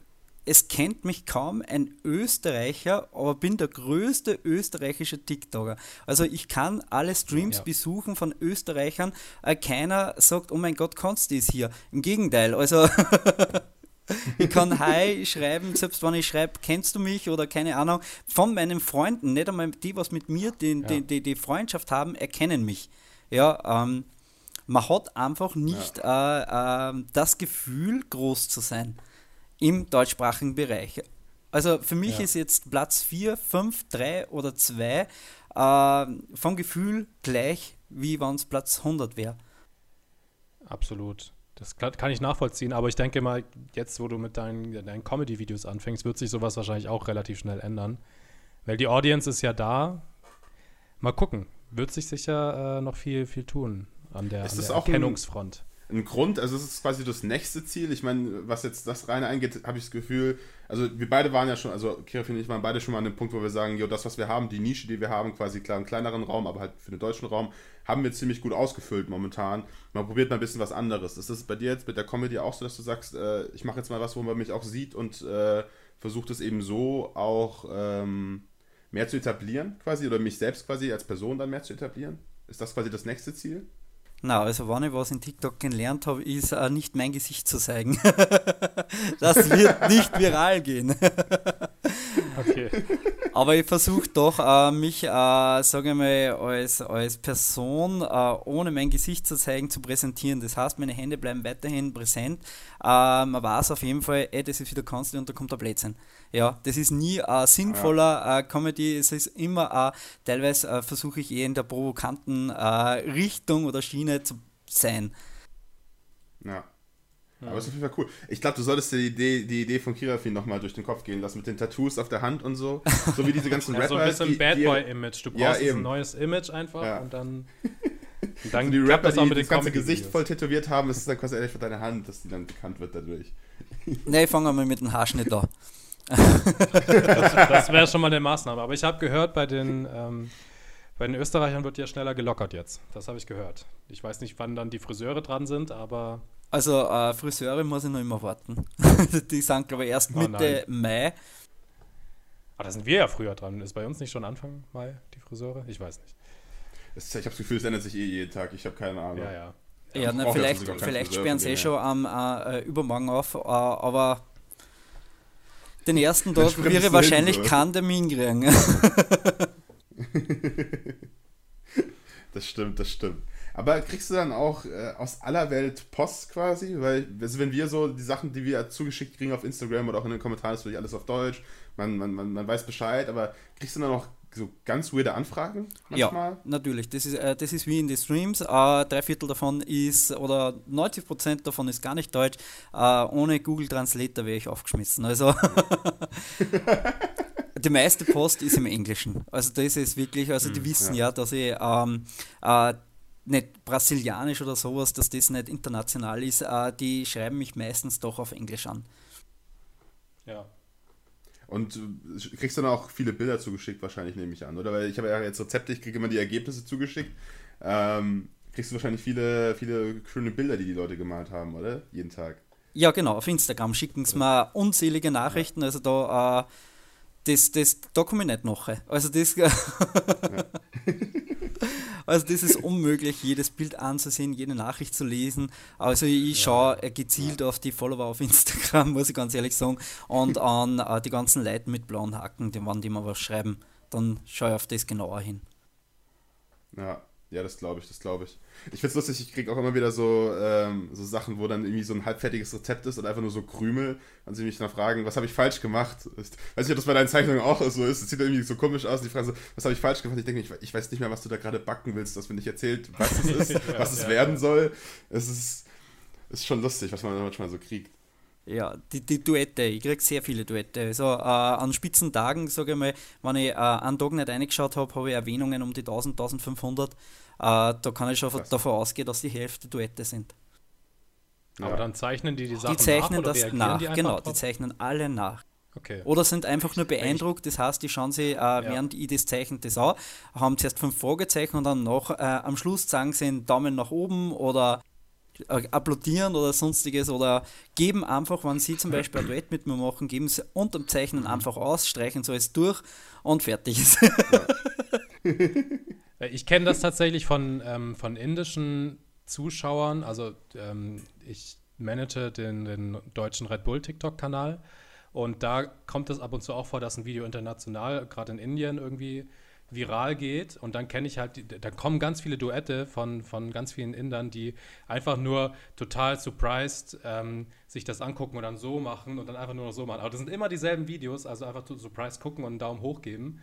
es kennt mich kaum ein Österreicher, aber bin der größte österreichische TikToker. Also ich kann alle Streams ja. besuchen von Österreichern. Äh, keiner sagt, oh mein Gott, kannst du das hier. Im Gegenteil, also Ich kann Hi schreiben, selbst wenn ich schreibe, kennst du mich oder keine Ahnung, von meinen Freunden, nicht einmal die, was mit mir den, ja. die, die, die, Freundschaft haben, erkennen mich. Ja, ähm, man hat einfach nicht ja. äh, äh, das Gefühl, groß zu sein im deutschsprachigen Bereich. Also für mich ja. ist jetzt Platz 4, 5, 3 oder 2 äh, vom Gefühl gleich, wie wenn es Platz 100 wäre. Absolut. Das kann ich nachvollziehen, aber ich denke mal, jetzt, wo du mit deinen, deinen Comedy-Videos anfängst, wird sich sowas wahrscheinlich auch relativ schnell ändern. Weil die Audience ist ja da. Mal gucken. Wird sich sicher äh, noch viel, viel tun an der, an der Erkennungsfront. Ein, Grund, also es ist quasi das nächste Ziel. Ich meine, was jetzt das reine angeht, habe ich das Gefühl, also wir beide waren ja schon, also Kirafin und ich waren beide schon mal an dem Punkt, wo wir sagen, jo, das, was wir haben, die Nische, die wir haben, quasi klar im kleineren Raum, aber halt für den deutschen Raum, haben wir ziemlich gut ausgefüllt momentan. Man probiert mal ein bisschen was anderes. Ist das bei dir jetzt mit der Comedy auch so, dass du sagst, äh, ich mache jetzt mal was, wo man mich auch sieht und äh, versucht es eben so auch ähm, mehr zu etablieren quasi oder mich selbst quasi als Person dann mehr zu etablieren? Ist das quasi das nächste Ziel? Na, also wenn ich was in TikTok gelernt habe, ist äh, nicht mein Gesicht zu zeigen. das wird nicht viral gehen. okay. Aber ich versuche doch, äh, mich, äh, sage mal, als, als Person äh, ohne mein Gesicht zu zeigen, zu präsentieren. Das heißt, meine Hände bleiben weiterhin präsent. Äh, man weiß auf jeden Fall, ey, das ist wieder Constant und da kommt der Blödsinn. Ja, das ist nie äh, sinnvoller äh, Comedy. Es ist immer, teilweise versuche ich eher in der provokanten Richtung oder Schiene zu sein. Ja. Ja. Aber es ist auf jeden Fall cool. Ich glaube, du solltest dir die Idee, die Idee von Kirafin nochmal durch den Kopf gehen lassen, mit den Tattoos auf der Hand und so. So wie diese ganzen Rapper. ja, so ein bisschen Bad Boy-Image. Du brauchst ja, ein neues Image einfach ja. und dann. Und dann die Rapper, die das ganze Gesicht voll tätowiert haben, ist es dann quasi ehrlich für deine Hand, dass die dann bekannt wird dadurch. Ne, ich fange mal mit dem Haarschnitt an. das, das wäre schon mal eine Maßnahme. Aber ich habe gehört bei den. Ähm, Bei den Österreichern wird ja schneller gelockert jetzt. Das habe ich gehört. Ich weiß nicht, wann dann die Friseure dran sind, aber. Also äh, Friseure muss ich noch immer warten. die sind, glaube ich, erst Oh Mitte Mai. Aber Ah, da sind wir ja früher dran. Ist bei uns nicht schon Anfang Mai die Friseure? Ich weiß nicht. Ich habe das Gefühl, es ändert sich eh jeden Tag. Ich habe keine Ahnung. Ja, ja. Ja, na, vielleicht, vielleicht sperren sie eh schon am äh, äh, übermorgen auf, äh, aber den ersten Tag wäre wahrscheinlich hin, keinen Termin kriegen. Das stimmt, das stimmt. Aber kriegst du dann auch äh, aus aller Welt Post quasi? Weil, also wenn wir so die Sachen, die wir zugeschickt kriegen auf Instagram oder auch in den Kommentaren, ist natürlich alles auf Deutsch. Man, man, man, man weiß Bescheid, aber kriegst du dann auch so ganz weirde Anfragen manchmal? Ja, natürlich. Das ist, äh, das ist wie in den Streams. Äh, drei Viertel davon ist, oder 90 Prozent davon ist gar nicht Deutsch. Äh, ohne Google Translator wäre ich aufgeschmissen. Also die meiste Post ist im Englischen. Also das ist wirklich, also die wissen ja, dass ich ähm, äh, nicht brasilianisch oder sowas, dass das nicht international ist. Äh, die schreiben mich meistens doch auf Englisch an. Ja. Und äh, kriegst du dann auch viele Bilder zugeschickt, wahrscheinlich nehme ich an, oder? Weil ich habe ja jetzt Rezepte, ich kriege immer die Ergebnisse zugeschickt. Ähm, kriegst du wahrscheinlich viele, viele schöne Bilder, die die Leute gemalt haben, oder? Jeden Tag. Ja, genau, auf Instagram schicken sie mir unzählige Nachrichten. Also da, äh, das, das, da komme ich nicht nach. Also das, also das ist unmöglich, jedes Bild anzusehen, jede Nachricht zu lesen. Also ich schaue äh, gezielt auf die Follower auf Instagram, muss ich ganz ehrlich sagen, und an äh, die ganzen Leute mit blauen Haken, die, wann die mir was schreiben, dann schaue ich auf das genauer hin. Ja, ja, das glaube ich, das glaube ich. Ich finde es lustig, ich kriege auch immer wieder so, ähm, so Sachen, wo dann irgendwie so ein halbfertiges Rezept ist und einfach nur so Krümel und sie mich dann fragen, was habe ich falsch gemacht? Ich weiß nicht, ob das bei deinen Zeichnungen auch so ist. Es sieht irgendwie so komisch aus. Die fragen so, was habe ich falsch gemacht? Ich denke, ich, ich weiß nicht mehr, was du da gerade backen willst. Du hast mir nicht erzählt, was es ist, Ja, was es ja, werden ja. soll. Es ist, ist schon lustig, was man manchmal so kriegt. Ja, die, die Duette, ich kriege sehr viele Duette. Also äh, an spitzen Tagen, sage ich mal, wenn ich äh, einen Tag nicht reingeschaut habe, habe ich Erwähnungen um die 1000, 1500. Äh, da kann ich schon Krass. davon ausgehen, dass die Hälfte Duette sind. Aber dann zeichnen die die Sachen Die zeichnen nach oder das nach, die genau, die drauf? zeichnen alle nach. Okay. Oder sind einfach nur beeindruckt, das heißt, die schauen sich, äh, während ich das zeichne, das an, haben zuerst fünf Fragezeichen und dann noch, äh, am Schluss sagen sie einen Daumen nach oben oder applaudieren oder sonstiges oder geben einfach, wenn sie zum Beispiel ein Duett mit mir machen, geben sie unterm Zeichnen einfach aus, streichen so alles durch und fertig ist. Äh, Ich kenne das tatsächlich von, ähm, von indischen Zuschauern. Also ähm, ich manage den, den deutschen Red Bull TikTok-Kanal und da kommt es ab und zu auch vor, dass ein Video international, gerade in Indien, irgendwie viral geht und dann kenne ich halt, da kommen ganz viele Duette von, von ganz vielen Indern, die einfach nur total surprised ähm, sich das angucken und dann so machen und dann einfach nur noch so machen. Aber das sind immer dieselben Videos, also einfach surprised gucken und einen Daumen hoch geben.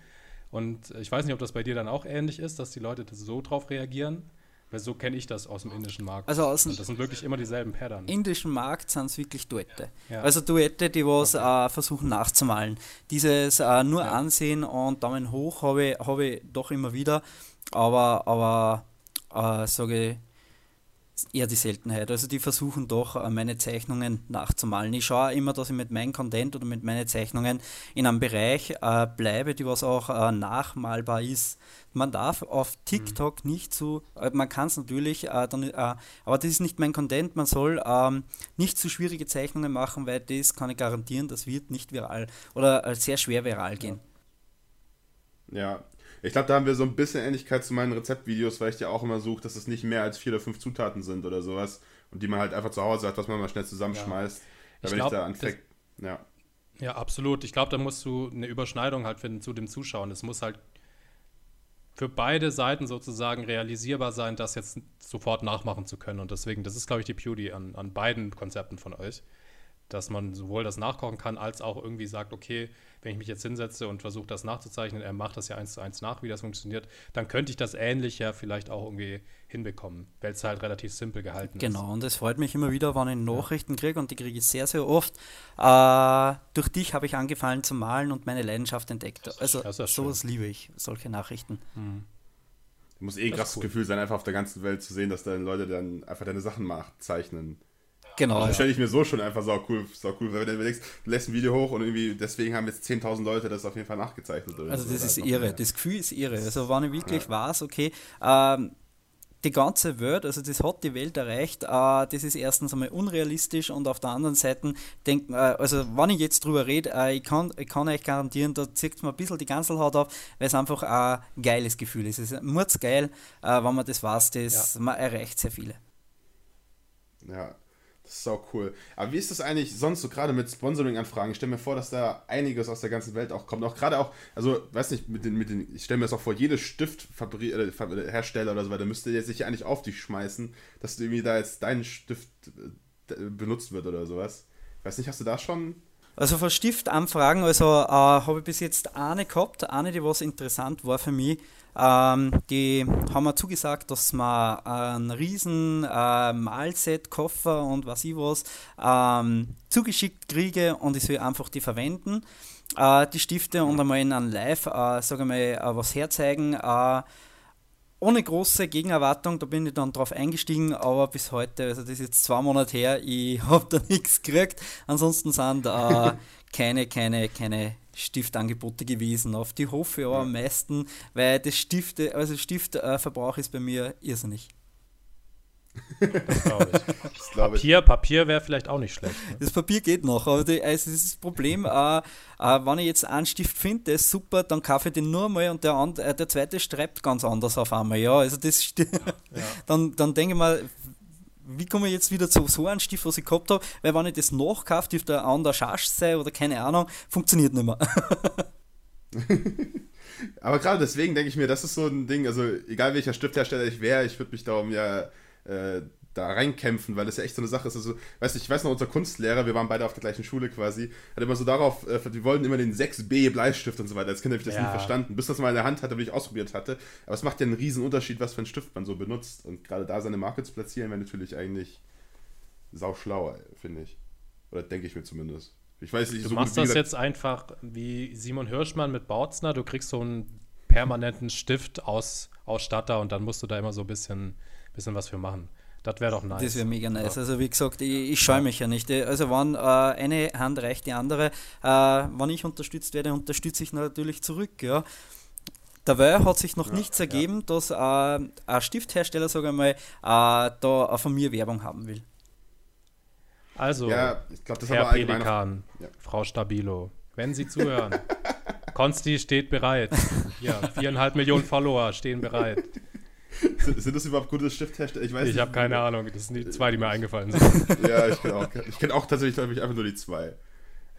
Und ich weiß nicht, ob das bei dir dann auch ähnlich ist, dass die Leute das so drauf reagieren. Weil so kenne ich das aus dem indischen Markt. Also aus dem das sind wirklich immer dieselben Pattern. indischen Markt sind es wirklich Duette. Ja. Also Duette, die was äh, versuchen nachzumalen. Dieses äh, nur Ja. ansehen und Daumen hoch habe ich, hab ich doch immer wieder, aber, aber äh, sage ich, eher die Seltenheit. Also die versuchen doch äh, meine Zeichnungen nachzumalen. Ich schaue immer, dass ich mit meinem Content oder mit meinen Zeichnungen in einem Bereich äh, bleibe, die was auch äh, nachmalbar ist. Man darf auf TikTok nicht zu, äh, man kann es natürlich, äh, dann, aber das ist nicht mein Content. Man soll ähm, nicht zu schwierige Zeichnungen machen, weil das kann ich garantieren, das wird nicht viral oder sehr schwer viral gehen. Ja. Ich glaube, da haben wir so ein bisschen Ähnlichkeit zu meinen Rezeptvideos, weil ich ja auch immer suche, dass es nicht mehr als vier oder fünf Zutaten sind oder sowas. Und die man halt einfach zu Hause hat, was man mal schnell zusammenschmeißt. Da Ich da anfängt. Ja. Ja, absolut. Ich glaube, da musst du eine Überschneidung halt finden zu dem Zuschauen. Es muss halt für beide Seiten sozusagen realisierbar sein, das jetzt sofort nachmachen zu können. Und deswegen, das ist, glaube ich, die Beauty an, an beiden Konzepten von euch. Dass man sowohl das nachkochen kann, als auch irgendwie sagt, okay, wenn ich mich jetzt hinsetze und versuche, das nachzuzeichnen, er macht das ja eins zu eins nach, wie das funktioniert, dann könnte ich das ähnlich ja vielleicht auch irgendwie hinbekommen, weil es halt relativ simpel gehalten ist. Genau, und es freut mich immer wieder, wenn ich Nachrichten kriege und die kriege ich sehr, sehr oft. Äh, durch dich habe ich angefangen zu malen und meine Leidenschaft entdeckt. Also das ist ja sowas liebe ich, solche Nachrichten. Muss eh ein krasses cool. Gefühl sein, einfach auf der ganzen Welt zu sehen, dass dann Leute dann einfach deine Sachen nachzeichnen. Genau. Das ja. stelle ich mir so schon einfach sau cool, sau cool, weil wenn du überlegst, du lässt ein Video hoch und irgendwie deswegen haben jetzt 10.000 Leute das auf jeden Fall nachgezeichnet. Also so. das ist Oder irre, das Gefühl ist irre. Also wenn ich wirklich weiß, okay, ähm, die ganze Welt, also das hat die Welt erreicht, äh, das ist erstens einmal unrealistisch und auf der anderen Seite denken, äh, also wenn ich jetzt drüber rede, äh, ich, kann, ich kann euch garantieren, da zieht mir ein bisschen die Ganselhaut auf, weil es einfach ein geiles Gefühl ist. Es ist mordsgeil, äh, wenn man das weiß, das, man erreicht sehr viele. Ja, das ist sau cool. Aber wie ist das eigentlich sonst so gerade mit Sponsoring-Anfragen? Ich stelle mir vor, dass da einiges aus der ganzen Welt auch kommt. Auch gerade auch, also weiß nicht, mit den, mit den, ich stelle mir das auch vor, jede Stifthersteller äh, Hersteller oder so weiter müsste jetzt sich eigentlich auf dich schmeißen, dass du irgendwie da jetzt dein Stift äh, benutzt wird oder sowas. Weiß nicht, hast du da schon? Also von Stiftanfragen, also äh, habe ich bis jetzt eine gehabt, eine, die was interessant war für mich. Ähm, die haben mir zugesagt, dass wir einen riesen äh, Malset, Koffer und was ich was ähm, zugeschickt kriege und ich soll einfach die verwenden, äh, die Stifte und einmal in einem Live, äh, ich mal, äh, was herzeigen. Äh, ohne große Gegenerwartung, da bin ich dann drauf eingestiegen, aber bis heute, also das ist jetzt zwei Monate her, ich habe da nichts gekriegt. Ansonsten sind äh, keine, keine, keine Stiftangebote gewesen. Auf die hoffe ich aber am meisten, weil das Stifte, also Stiftverbrauch ist bei mir irrsinnig. Das glaube ich. Das glaube ich. Papier, Papier wäre vielleicht auch nicht schlecht. Ne? Das Papier geht noch, aber die, also das, ist das Problem, äh, äh, wenn ich jetzt einen Stift finde, der ist super, dann kaufe ich den nur mal und der, and, äh, der zweite schreibt ganz anders auf einmal. Ja, also das sti- dann, dann denke ich mal, wie komme ich jetzt wieder zu so einem Stift, was ich gehabt habe, weil wenn ich das nachkaufe, dürfte ein anderer Schasch sein oder keine Ahnung, funktioniert nicht mehr. Aber gerade deswegen denke ich mir, das ist so ein Ding, also egal welcher Stifthersteller ich wäre, ich würde mich darum ja äh, da reinkämpfen, weil das ja echt so eine Sache ist. Also, weißt du, ich weiß noch, unser Kunstlehrer, wir waren beide auf der gleichen Schule quasi, hat immer so darauf, äh, wir wollten immer den 6B Bleistift und so weiter. Als Kind habe ich das Ja. nie verstanden, bis das mal in der Hand hatte, wie ich ausprobiert hatte. Aber es macht ja einen riesen Unterschied, was für einen Stift man so benutzt. Und gerade da seine Marke zu platzieren, wäre natürlich eigentlich sau schlau, finde ich. Oder denke ich mir zumindest. Ich weiß nicht, Du so machst gut, das jetzt einfach wie Simon Hirschmann mit Bautzner. Du kriegst so einen permanenten Stift aus Ausstatter und dann musst du da immer so ein bisschen, bisschen was für machen. Das wäre doch nice. Das wäre mega nice. Also wie gesagt, ich, ich scheue mich ja nicht. Also wenn äh, eine Hand reicht die andere, äh, wenn ich unterstützt werde, unterstütze ich natürlich zurück. Ja. Dabei hat sich noch nichts ergeben, dass äh, ein Stifthersteller, sage ich mal, äh, da äh, von mir Werbung haben will. also, Ja, ich glaube, das ist Herr. Pelikan, Ja. Frau Stabilo, wenn Sie zuhören, Konsti steht bereit. Ja, viereinhalb Millionen Follower stehen bereit. Sind, sind das überhaupt gute Stifthersteller? Ich weiß Ich habe keine Ahnung, das sind die zwei, die mir eingefallen sind. Ja, ich kenne auch, ich kenn auch tatsächlich, glaube ich, einfach nur die zwei.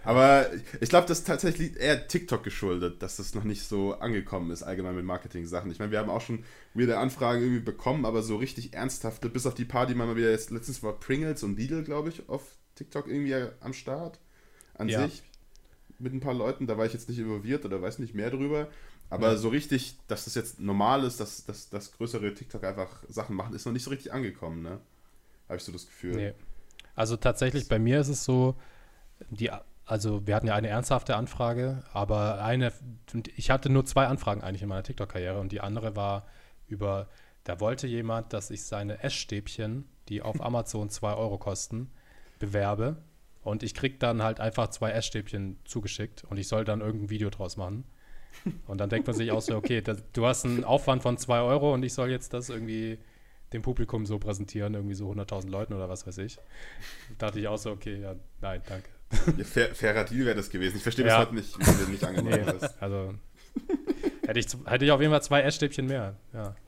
Aber ich glaube, das ist tatsächlich eher TikTok geschuldet, dass das noch nicht so angekommen ist, allgemein mit Marketing-Sachen. Ich meine, wir haben auch schon wieder Anfragen irgendwie bekommen, aber so richtig ernsthafte, bis auf die paar, die man mal wieder jetzt, letztens war Pringles und Lidl, glaube ich, auf TikTok irgendwie am Start. An Ja. sich. Mit ein paar Leuten, da war ich jetzt nicht involviert oder weiß nicht mehr drüber. Aber Ja. so richtig, dass das jetzt normal ist, dass, dass, dass größere TikTok einfach Sachen machen, ist noch nicht so richtig angekommen, ne? Habe ich so das Gefühl. Nee. Also tatsächlich, bei mir ist es so, die, also wir hatten ja eine ernsthafte Anfrage, aber eine, ich hatte nur zwei Anfragen eigentlich in meiner TikTok-Karriere und die andere war über, da wollte jemand, dass ich seine Essstäbchen, die auf Amazon 2 Euro kosten, bewerbe und ich krieg dann halt einfach zwei Essstäbchen zugeschickt und ich soll dann irgendein Video draus machen. Und dann denkt man sich auch so, okay, das, du hast einen Aufwand von 2 Euro und ich soll jetzt das irgendwie dem Publikum so präsentieren, irgendwie so 100.000 Leuten oder was weiß ich. Da dachte ich auch so, okay, ja, nein, danke. Ja, fair, fairer Deal wäre das gewesen. Ich verstehe Ja. bis heute nicht, nicht Nee, angenommen hast. also hätte ich, hätte ich auf jeden Fall zwei Essstäbchen mehr. Ja.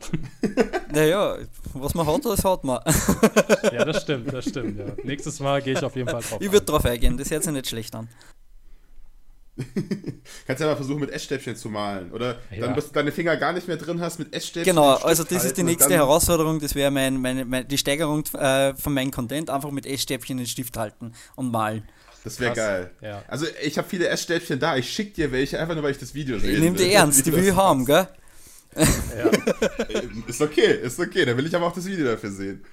Naja, was man hat, das hat man. ja, das stimmt, das stimmt. Ja. Nächstes Mal gehe ich auf jeden Fall drauf. Ich würde drauf eingehen, das hört sich nicht schlecht an. Kannst ja mal versuchen, mit Essstäbchen zu malen. Oder Ja. dann, bis du deine Finger gar nicht mehr drin hast, mit Essstäbchen. Genau, also das ist die nächste Herausforderung, das wäre mein, meine, meine, die Steigerung äh, von meinem Content, einfach mit Essstäbchen den Stift halten und malen. Das wäre geil. Ja. Also ich habe viele Essstäbchen da. Ich schick dir welche, einfach nur, weil ich das Video sehe. Ich nehme die ernst, die will ich haben, gell? Ja. Ist okay, ist okay. Dann will ich aber auch das Video dafür sehen.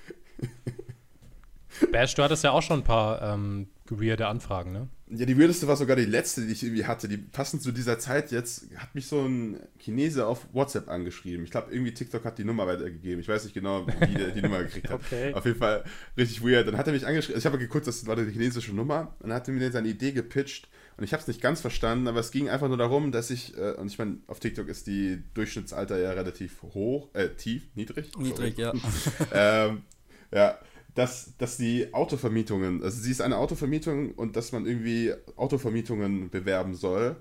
Bash, du hattest ja auch schon ein paar ähm, weirde Anfragen, ne? Ja, die weirdeste war sogar die letzte, die ich irgendwie hatte. Die passend zu dieser Zeit jetzt hat mich so ein Chinese auf WhatsApp angeschrieben. Ich glaube, irgendwie TikTok hat die Nummer weitergegeben. Ich weiß nicht genau, wie der die Nummer gekriegt hat. Okay. Auf jeden Fall richtig weird. Dann hat er mich angeschrieben. Ich habe geguckt, das war die chinesische Nummer. Und dann hat er mir seine Idee gepitcht. Und ich habe es nicht ganz verstanden, aber es ging einfach nur darum, dass ich, äh, und ich meine, auf TikTok ist die Durchschnittsalter ja relativ hoch, äh, tief, niedrig. Niedrig, ja. ähm, ja, dass, dass die Autovermietungen, also sie ist eine Autovermietung und dass man irgendwie Autovermietungen bewerben soll.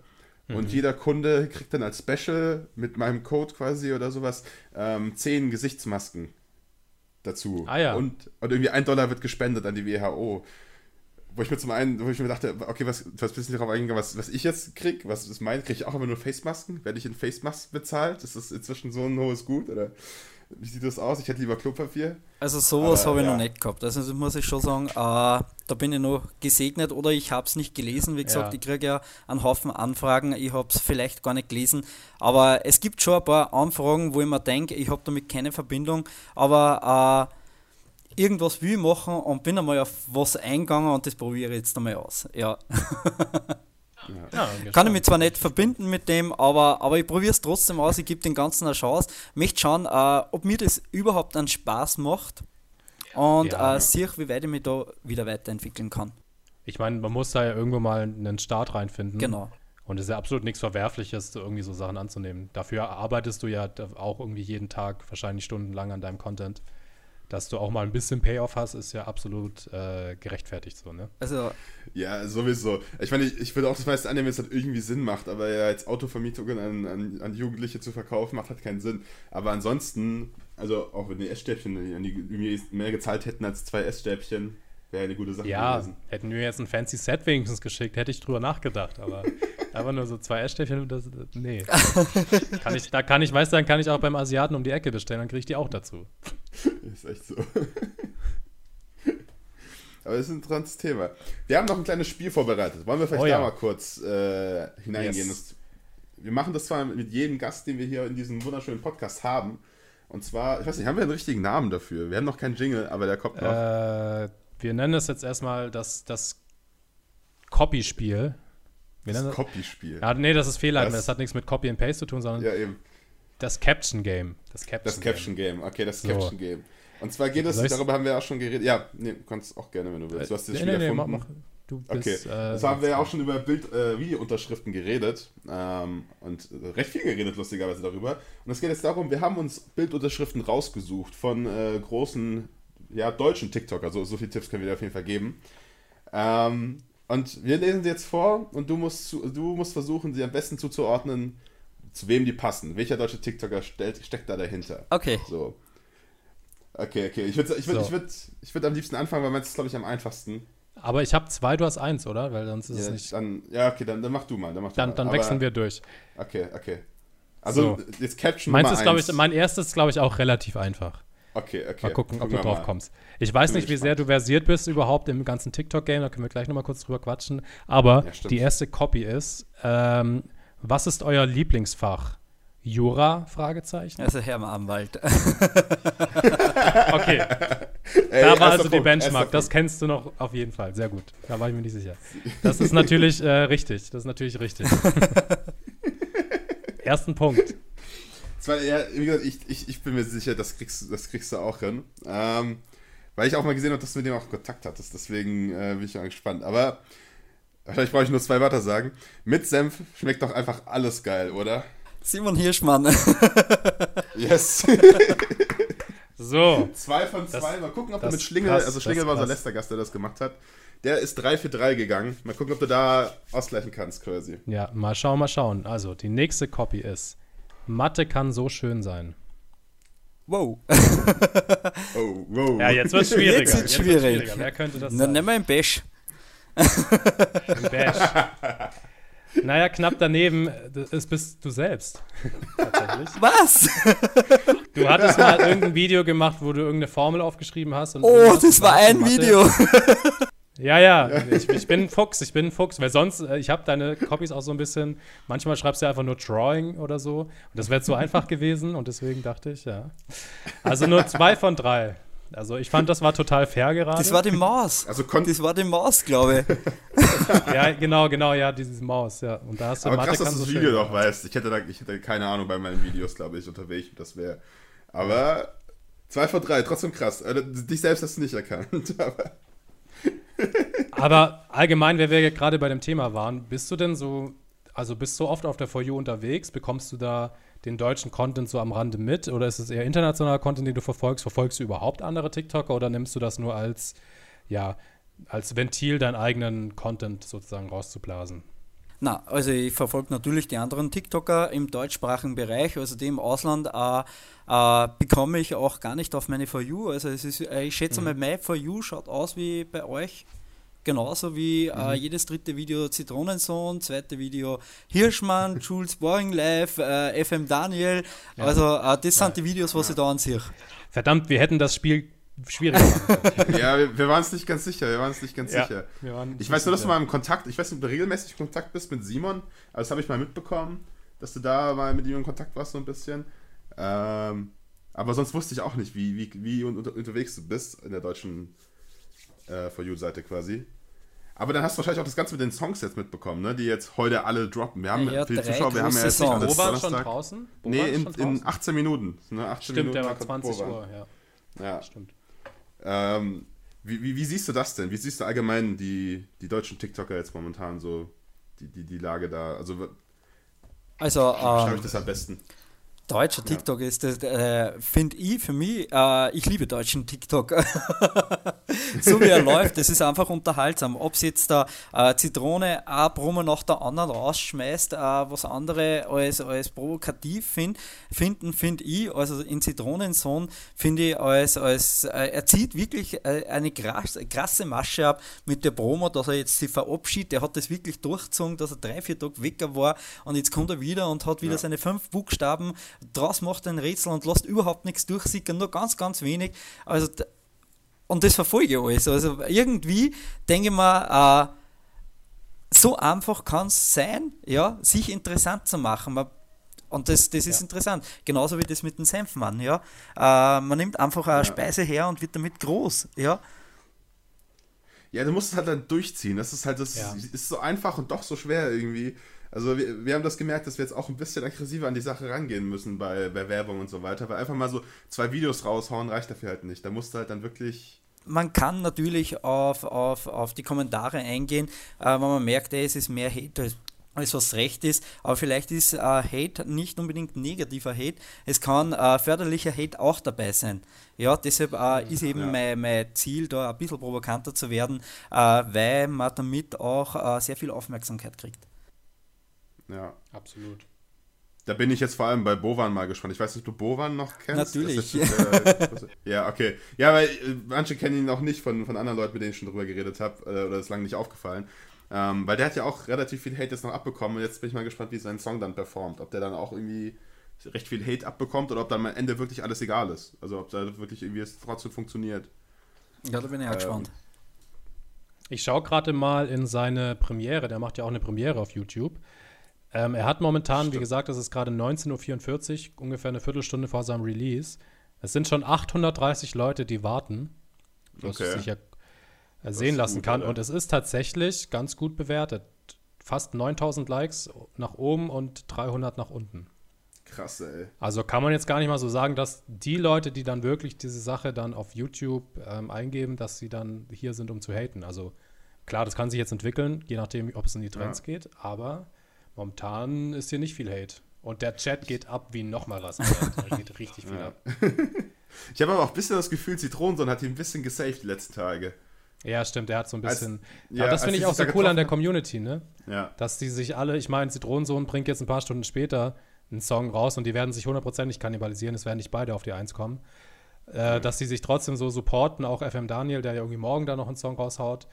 Und jeder Kunde kriegt dann als Special mit meinem Code quasi oder sowas ähm, 10 Gesichtsmasken dazu. Ah, ja. Und, und irgendwie ein Dollar wird gespendet an die WHO. Wo ich mir zum einen, wo ich mir dachte, okay, was, was bist du darauf eingegangen, was, was ich jetzt krieg, was ist mein, kriege ich auch immer nur Face-Masken? Werde ich in Face-Masken bezahlt? Ist das inzwischen so ein hohes Gut? Oder wie sieht das aus? Ich hätte lieber Klopapier. Also sowas habe ich ja. noch nicht gehabt. Also das muss ich schon sagen, äh, da bin ich noch gesegnet oder ich habe es nicht gelesen. Wie gesagt, Ja. ich kriege ja einen Haufen Anfragen, ich habe es vielleicht gar nicht gelesen. Aber es gibt schon ein paar Anfragen, wo ich mir denke, ich habe damit keine Verbindung, aber äh, irgendwas will ich machen und bin einmal auf was eingegangen und das probiere ich jetzt einmal aus. Ja. Ja, Kann ich mich zwar nicht verbinden mit dem, aber, aber ich probiere es trotzdem aus, ich gebe dem Ganzen eine Chance. Möchte schauen, äh, ob mir das überhaupt einen Spaß macht und Ja. äh, sehe, wie weit ich mich da wieder weiterentwickeln kann. Ich meine, man muss da ja irgendwo mal einen Start reinfinden. Genau. Und es ist ja absolut nichts Verwerfliches, irgendwie so Sachen anzunehmen. Dafür arbeitest du ja auch irgendwie jeden Tag, wahrscheinlich stundenlang an deinem Content. Dass du auch mal ein bisschen Payoff hast, ist ja absolut äh, gerechtfertigt so, ne? Also, Ja, sowieso. Ich meine, ich, ich würde auch das meiste annehmen, wenn es halt irgendwie Sinn macht, aber ja, jetzt Autovermietungen an, an, an Jugendliche zu verkaufen, macht halt keinen Sinn. Aber ansonsten, also auch wenn die Essstäbchen an die mehr gezahlt hätten als zwei Essstäbchen, wäre eine gute Sache Ja, gewesen. hätten wir jetzt ein fancy Set wenigstens geschickt, hätte ich drüber nachgedacht, aber einfach nur so zwei Essstäbchen, das, nee. kann ich, da kann ich, weißt du, dann kann ich auch beim Asiaten um die Ecke bestellen, dann kriege ich die auch dazu. Ist echt so. Aber das ist ein interessantes Thema. Wir haben noch ein kleines Spiel vorbereitet. Wollen wir vielleicht Oh da ja. mal kurz äh, hineingehen? Yes. Wir machen das zwar mit jedem Gast, den wir hier in diesem wunderschönen Podcast haben. Und zwar, ich weiß nicht, haben wir einen richtigen Namen dafür? Wir haben noch keinen Jingle, aber der kommt noch. Äh, wir nennen es jetzt erstmal das, das Copy-Spiel. Wir das Copy-Spiel. ja, nee, das ist Fehler. Das- Das hat nichts mit Copy and Paste zu tun, sondern Ja, eben. das Caption Game. Das Caption, Das Caption Game. Okay, das So. Caption Game. Und zwar geht es, darüber haben wir auch schon geredet. Ja, nee, du kannst auch gerne, wenn du willst. Du hast das nee, Spiel nee, nee, mach, erfunden. mach. Du bist, Okay, äh, das haben wir ja auch schon über Bild, äh, Videounterschriften geredet ähm, und recht viel geredet, lustigerweise darüber. Und es geht jetzt darum, wir haben uns Bildunterschriften rausgesucht von äh, großen, ja, deutschen TikToker, so, so viele Tipps können wir dir auf jeden Fall geben. Ähm, und wir lesen sie jetzt vor und du musst, zu, du musst versuchen, sie am besten zuzuordnen, zu wem die passen. Welcher deutsche TikToker stellt, steckt da dahinter? okay. So. Okay, okay. Ich würde ich würd, So. ich würd, ich würd am liebsten anfangen, weil meins ist, glaube ich, am einfachsten. aber ich habe zwei, du hast eins, oder? Weil sonst ist es Ja, nicht. dann, ja, okay, dann, dann mach du mal. Dann, mach du Dann, mal. dann Aber- wechseln wir durch. Okay, okay. Also, So. jetzt Caption Meins Nummer ist, glaube ich, mein erstes, glaube ich, auch relativ einfach. Okay, okay. Mal gucken, ob du drauf mal. kommst. Ich weiß Bin nicht, wie gespannt. sehr du versiert bist überhaupt im ganzen TikTok-Game, da können wir gleich nochmal kurz drüber quatschen. Aber Ja, die erste Copy ist, ähm, was ist euer Lieblingsfach? Jura? Fragezeichen. Also Herr Anwalt. Okay, Ey, da war also die Punkt, Benchmark. erster Das kennst du noch auf jeden Fall. Sehr gut. Da war ich mir nicht sicher. Das ist natürlich äh, richtig. Das ist natürlich richtig. Ersten Punkt. Zwei, ja, wie gesagt, ich, ich, ich bin mir sicher, das kriegst, du- das kriegst du auch hin. Ähm, weil ich auch mal gesehen habe, dass du mit dem auch Kontakt hattest. Deswegen äh, bin ich mal gespannt. Aber vielleicht brauche ich nur zwei Wörter sagen. Mit Senf schmeckt doch einfach alles geil, oder? Simon Hirschmann. Yes. So. zwei von Das- zwei. Mal gucken, ob du das mit Schlingel, krass, also Schlingel das war unser letzter Gast, der das gemacht hat. Der ist 3 für 3 gegangen. Mal gucken, ob du da ausgleichen kannst, quasi. Ja, mal schauen, mal schauen. Also, die nächste Copy ist: Mathe kann so schön sein. wow. Oh, wow. Ja, jetzt wird schwieriger. Jetzt wird's schwierig. Wer könnte das Dann sein? nehmen wir einen Bash. Ein Bash. naja, knapp daneben das ist, bist du selbst. Tatsächlich. Was? Du hattest mal irgendein Video gemacht, wo du irgendeine Formel aufgeschrieben hast. Und Oh, das war ein Mathe- Video. Ja, ja, ich, ich bin ein Fuchs, ich bin ein Fuchs, weil sonst, äh, ich habe deine Copies auch so ein bisschen, manchmal schreibst du einfach nur Drawing oder so und das wäre zu einfach gewesen und deswegen dachte ich, ja. Also nur zwei von drei. Also ich fand, das war total fair gerade. Das war die Maus. Also das war die Maus, glaube ich. ja, genau, genau, ja, dieses Maus, ja. Und da hast du Aber Mathe krass, dass du das Video machen. weißt. Ich hätte, da, ich hätte keine Ahnung bei meinen Videos, glaube ich, unter welchem das wäre. Aber 2 von 3, trotzdem krass. Also, dich selbst hast du nicht erkannt. Aber Aber allgemein, wenn wir gerade bei dem Thema waren, bist du denn so, also bist du oft auf der For You unterwegs? Bekommst du da den deutschen Content so am Rande mit? Oder ist es eher internationaler Content, den du verfolgst? Verfolgst du überhaupt andere TikToker oder nimmst du das nur als, ja, als Ventil, deinen eigenen Content sozusagen rauszublasen? Na, also ich verfolge natürlich die anderen TikToker im deutschsprachigen Bereich, also die im Ausland äh, äh, bekomme ich auch gar nicht auf meine For You. Also es ist, äh, ich schätze mal, mein For You schaut aus wie bei euch. Genauso wie äh, jedes dritte Video Zitronensohn, zweite Video Hirschmann, Jules Boring Live, äh, FM Daniel. Also äh, das sind die Videos, was ich da ansehe. Verdammt, wir hätten das Spiel können. ja, wir, wir waren uns nicht ganz sicher. Wir waren uns nicht ganz Ja, sicher. wir waren Ich weiß nur, dass du mal im Kontakt, ich weiß nicht, ob du regelmäßig in Kontakt bist mit Simon, aber das habe ich mal mitbekommen, dass du da mal mit ihm in Kontakt warst so ein bisschen. Ähm, aber sonst wusste ich auch nicht, wie, wie, wie unter, unterwegs du bist in der deutschen äh, For You-Seite quasi. Aber dann hast du wahrscheinlich auch das Ganze mit den Songs jetzt mitbekommen, ne? die jetzt heute alle droppen. Wir haben Ja, für die Zuschauer, wir haben ja jetzt nicht alles Boban schon draußen? Boban Nee, in, schon in draußen? 18 Minuten. Ne? 18 Stimmt, Minuten der war kommt 20 Boban. Uhr, ja, Ja. stimmt. Ähm, wie, wie, wie siehst du das denn? Wie siehst du allgemein die, die deutschen TikToker jetzt momentan so, die, die, die Lage da? Also, Also ähm, ich das am besten? Deutscher TikTok ist das, äh, finde ich für mich, äh, ich liebe deutschen TikTok. so wie er läuft, das ist einfach unterhaltsam. Ob es jetzt da äh, Zitrone eine Promo nach der anderen rausschmeißt, äh, was andere als, als provokativ find, finden, finde ich, also in Zitronensohn, finde ich, als, als äh, er zieht wirklich äh, eine krass, krasse Masche ab mit der Promo, dass er jetzt sich verabschiedet. Er hat das wirklich durchgezogen, dass er drei, vier Tage weg war und jetzt kommt er wieder und hat wieder Ja. seine fünf Buchstaben draus macht ein Rätsel und lässt überhaupt nichts durchsickern, nur ganz, ganz wenig. Also, und das verfolge ich alles. Also irgendwie denke ich mir, äh, so einfach kann es sein, ja, sich interessant zu machen. Man, und das, das ist Ja. interessant. Genauso wie das mit dem Senfmann, ja. Äh, man nimmt einfach eine Ja. Speise her und wird damit groß, ja. Ja, du musst es halt dann durchziehen. Das ist halt, das Ja. ist so einfach und doch so schwer irgendwie. Also wir, wir haben das gemerkt, dass wir jetzt auch ein bisschen aggressiver an die Sache rangehen müssen bei, bei Werbung und so weiter, weil einfach mal so zwei Videos raushauen reicht dafür halt nicht. Da musst du halt dann wirklich. man kann natürlich auf, auf, auf die Kommentare eingehen, äh, wenn man merkt, ey, es ist mehr Hate als, als was recht ist. Aber vielleicht ist äh, Hate nicht unbedingt negativer Hate. Es kann äh, förderlicher Hate auch dabei sein. Ja, deshalb äh, ist eben Ja. mein, mein Ziel, da ein bisschen provokanter zu werden, äh, weil man damit auch äh, sehr viel Aufmerksamkeit kriegt. Ja. Absolut. Da bin ich jetzt vor allem bei Bovan mal gespannt. Ich weiß nicht, ob du Bovan noch kennst. Natürlich. Das ist äh, ja, okay. Ja, weil äh, manche kennen ihn noch nicht von, von anderen Leuten, mit denen ich schon drüber geredet habe, äh, oder ist lange nicht aufgefallen. Ähm, weil der hat ja auch relativ viel Hate jetzt noch abbekommen und jetzt bin ich mal gespannt, wie sein Song dann performt. Ob der dann auch irgendwie recht viel Hate abbekommt oder ob dann am Ende wirklich alles egal ist. Also ob da wirklich irgendwie es trotzdem funktioniert. Ja, da bin ich auch Ähm, gespannt. Ich schaue gerade mal in seine Premiere, der macht ja auch eine Premiere auf YouTube. Ähm, er hat momentan, wie Stimmt. gesagt, es ist gerade 19.44 Uhr, ungefähr eine Viertelstunde vor seinem Release. Es sind schon 830 Leute, die warten, was Okay. sich ja äh, sehen lassen gut, kann. Alter. Und es ist tatsächlich ganz gut bewertet. Fast 9000 Likes nach oben und 300 nach unten. Krass, ey. Also kann man jetzt gar nicht mal so sagen, dass die Leute, die dann wirklich diese Sache dann auf YouTube ähm, eingeben, dass sie dann hier sind, um zu haten. Also klar, das kann sich jetzt entwickeln, je nachdem, ob es in die Trends Ja. geht, aber momentan ist hier nicht viel Hate. Und der Chat geht ab wie nochmal was. Da geht richtig viel Ja. ab. Ich habe aber auch ein bisschen das Gefühl, Zitronensohn hat ihn ein bisschen gesaved die letzten Tage. Ja, stimmt, der hat so ein Als- bisschen. ja, aber das als finde ich auch so cool an der Community, ne? Ja. Dass die sich alle, ich meine, Zitronensohn bringt jetzt ein paar Stunden später einen Song raus und die werden sich hundertprozentig kannibalisieren, es werden nicht beide auf die Eins kommen. Äh, Dass die sich trotzdem so supporten, auch FM Daniel, der ja irgendwie morgen da noch einen Song raushaut.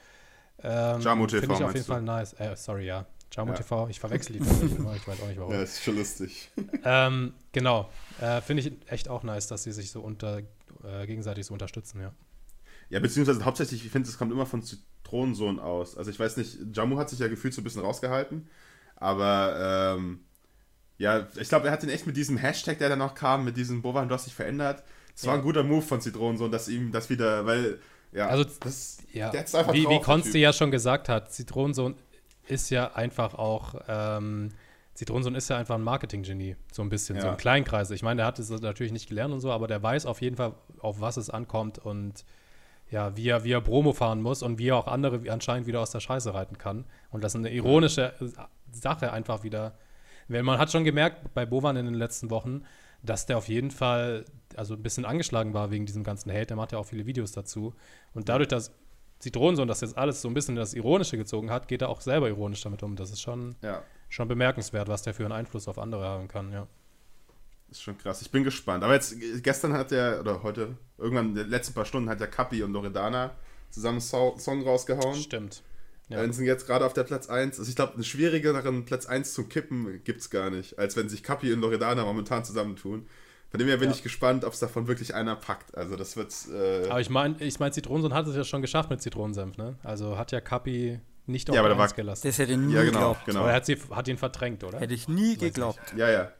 Ähm, Jamo TV Finde ich auf jeden? Fall nice. Äh, sorry, ja. Jamo Ja. TV, ich verwechsel die immer, ich weiß auch nicht warum. ja, ist schon lustig. Ähm, genau. Äh, Finde ich echt auch nice, dass sie sich so unter, äh, gegenseitig so unterstützen, ja. Ja, beziehungsweise hauptsächlich, ich finde, es kommt immer von Zitronensohn aus. Also ich weiß nicht, Jamu hat sich ja gefühlt so ein bisschen rausgehalten, aber ähm, ja, ich glaube, er hat den echt mit diesem Hashtag, der dann noch kam, mit diesem Bovan, du hast dich verändert, es war ein guter Move von Zitronensohn, dass ihm das wieder, weil, ja, Also, das, Ja, der einfach wie, drauf, wie Konsti ja schon gesagt hat, Zitronensohn ist ja einfach auch, ähm, Zitronensohn ist ja einfach ein Marketinggenie, so ein bisschen, so Ja. im Kleinkreis. Ich meine, der hat es natürlich nicht gelernt und so, aber der weiß auf jeden Fall, auf was es ankommt und ja, wie er, wie er Promo fahren muss und wie er auch andere anscheinend wieder aus der Scheiße reiten kann. Und das ist eine ironische äh, Sache einfach wieder. Weil man hat schon gemerkt bei Bovan in den letzten Wochen, dass der auf jeden Fall also ein bisschen angeschlagen war wegen diesem ganzen Hate. Der macht ja auch viele Videos dazu. Und dadurch, dass Zitronensohn das jetzt alles so ein bisschen in das Ironische gezogen hat, geht er auch selber ironisch damit um. Das ist schon, Ja, schon bemerkenswert, was der für einen Einfluss auf andere haben kann, ja. ist schon krass. Ich bin gespannt. Aber jetzt, gestern hat der, oder heute, irgendwann in den letzten paar Stunden hat der Kapi und Loredana zusammen einen so Song rausgehauen. Stimmt. Ja. Ja. sind jetzt gerade auf der Platz 1. Also ich glaube, einen schwierigeren Platz 1 zu kippen gibt es gar nicht, als wenn sich Kapi und Loredana momentan zusammentun. Von dem her bin Ja. ich gespannt, ob es davon wirklich einer packt. Also das wird. Äh, Aber ich meine, ich mein, Zitronensohn hat es ja schon geschafft mit Zitronensenf, ne? Also hat ja Kapi nicht auf Ja, aber der war- gelassen. Das hätte ich nie ja, genau, geglaubt. genau. Aber er hat, sie, hat ihn verdrängt, oder? Hätte ich nie Weiß geglaubt. Ja, ja.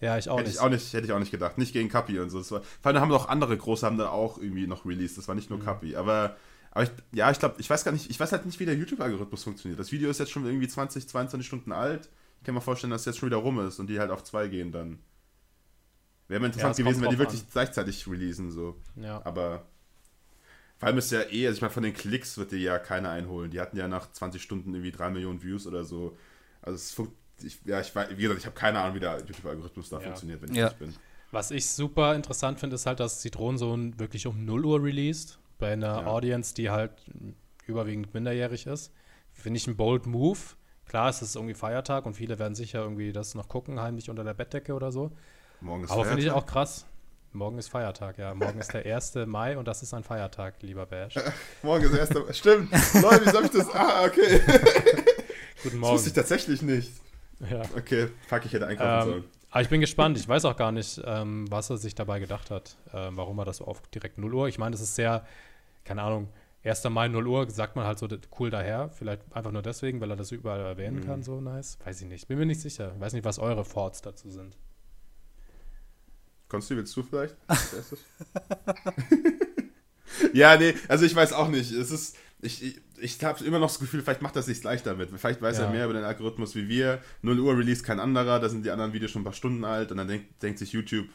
Ja, ich auch hätte nicht. ich auch nicht, hätte ich auch nicht gedacht. Nicht gegen Kapi und so. Das war, vor allem haben noch andere große haben da auch irgendwie noch released. Das war Mhm. nicht nur Kapi. Aber, aber ich, ja, ich glaube, ich weiß gar nicht, ich weiß halt nicht, wie der YouTube-Algorithmus funktioniert. Das Video ist jetzt schon irgendwie 20, 22 Stunden alt. Ich kann mir vorstellen, dass es jetzt schon wieder rum ist und die halt auf zwei gehen dann. Wäre mal interessant Ja, gewesen, wenn die wirklich gleichzeitig releasen, so. Ja. Aber vor allem ist ja eh, also ich meine, von den Klicks wird dir ja keiner einholen. Die hatten ja nach 20 Stunden irgendwie 3 Millionen Views oder so. Also es funkt, ich, ja, ich weiß, wie gesagt, ich habe keine Ahnung, wie der YouTube-Algorithmus da Ja. funktioniert, wenn ich Ja. bin. Was ich super interessant finde, ist halt, dass Zitronensohn wirklich um 0 Uhr released. Bei einer Ja. Audience, die halt überwiegend minderjährig ist. Finde ich ein bold Move. Klar, es ist irgendwie Feiertag und viele werden sicher irgendwie das noch gucken, heimlich unter der Bettdecke oder so. Morgen ist Aber finde ich auch krass. Morgen ist Feiertag, ja. Morgen ist der 1. Mai und das ist ein Feiertag, lieber Bash. Morgen ist erster. Stimmt. Leute, wie soll ich das? Ah, okay. Guten Das wusste Morgen. ich tatsächlich nicht. Ja. Okay, fuck, ich hätte einkaufen Ähm, sollen. aber ich bin gespannt. Ich weiß auch gar nicht, ähm, was er sich dabei gedacht hat, ähm, warum er das so auf direkt 0 Uhr. Ich meine, das ist sehr, keine Ahnung, 1. Mai 0 Uhr, sagt man halt so cool daher. Vielleicht einfach nur deswegen, weil er das überall erwähnen Mhm. kann, so nice. Weiß ich nicht. Bin mir nicht sicher. Weiß nicht, was eure Thoughts dazu sind. Konntest du, willst du vielleicht? ja, nee, also ich weiß auch nicht. Es ist, ich, ich, ich habe immer noch das Gefühl, vielleicht macht das sich leichter mit. Vielleicht weiß Ja. er mehr über den Algorithmus wie wir. 0 Uhr release kein anderer, da sind die anderen Videos schon ein paar Stunden alt und dann denkt, denkt sich YouTube,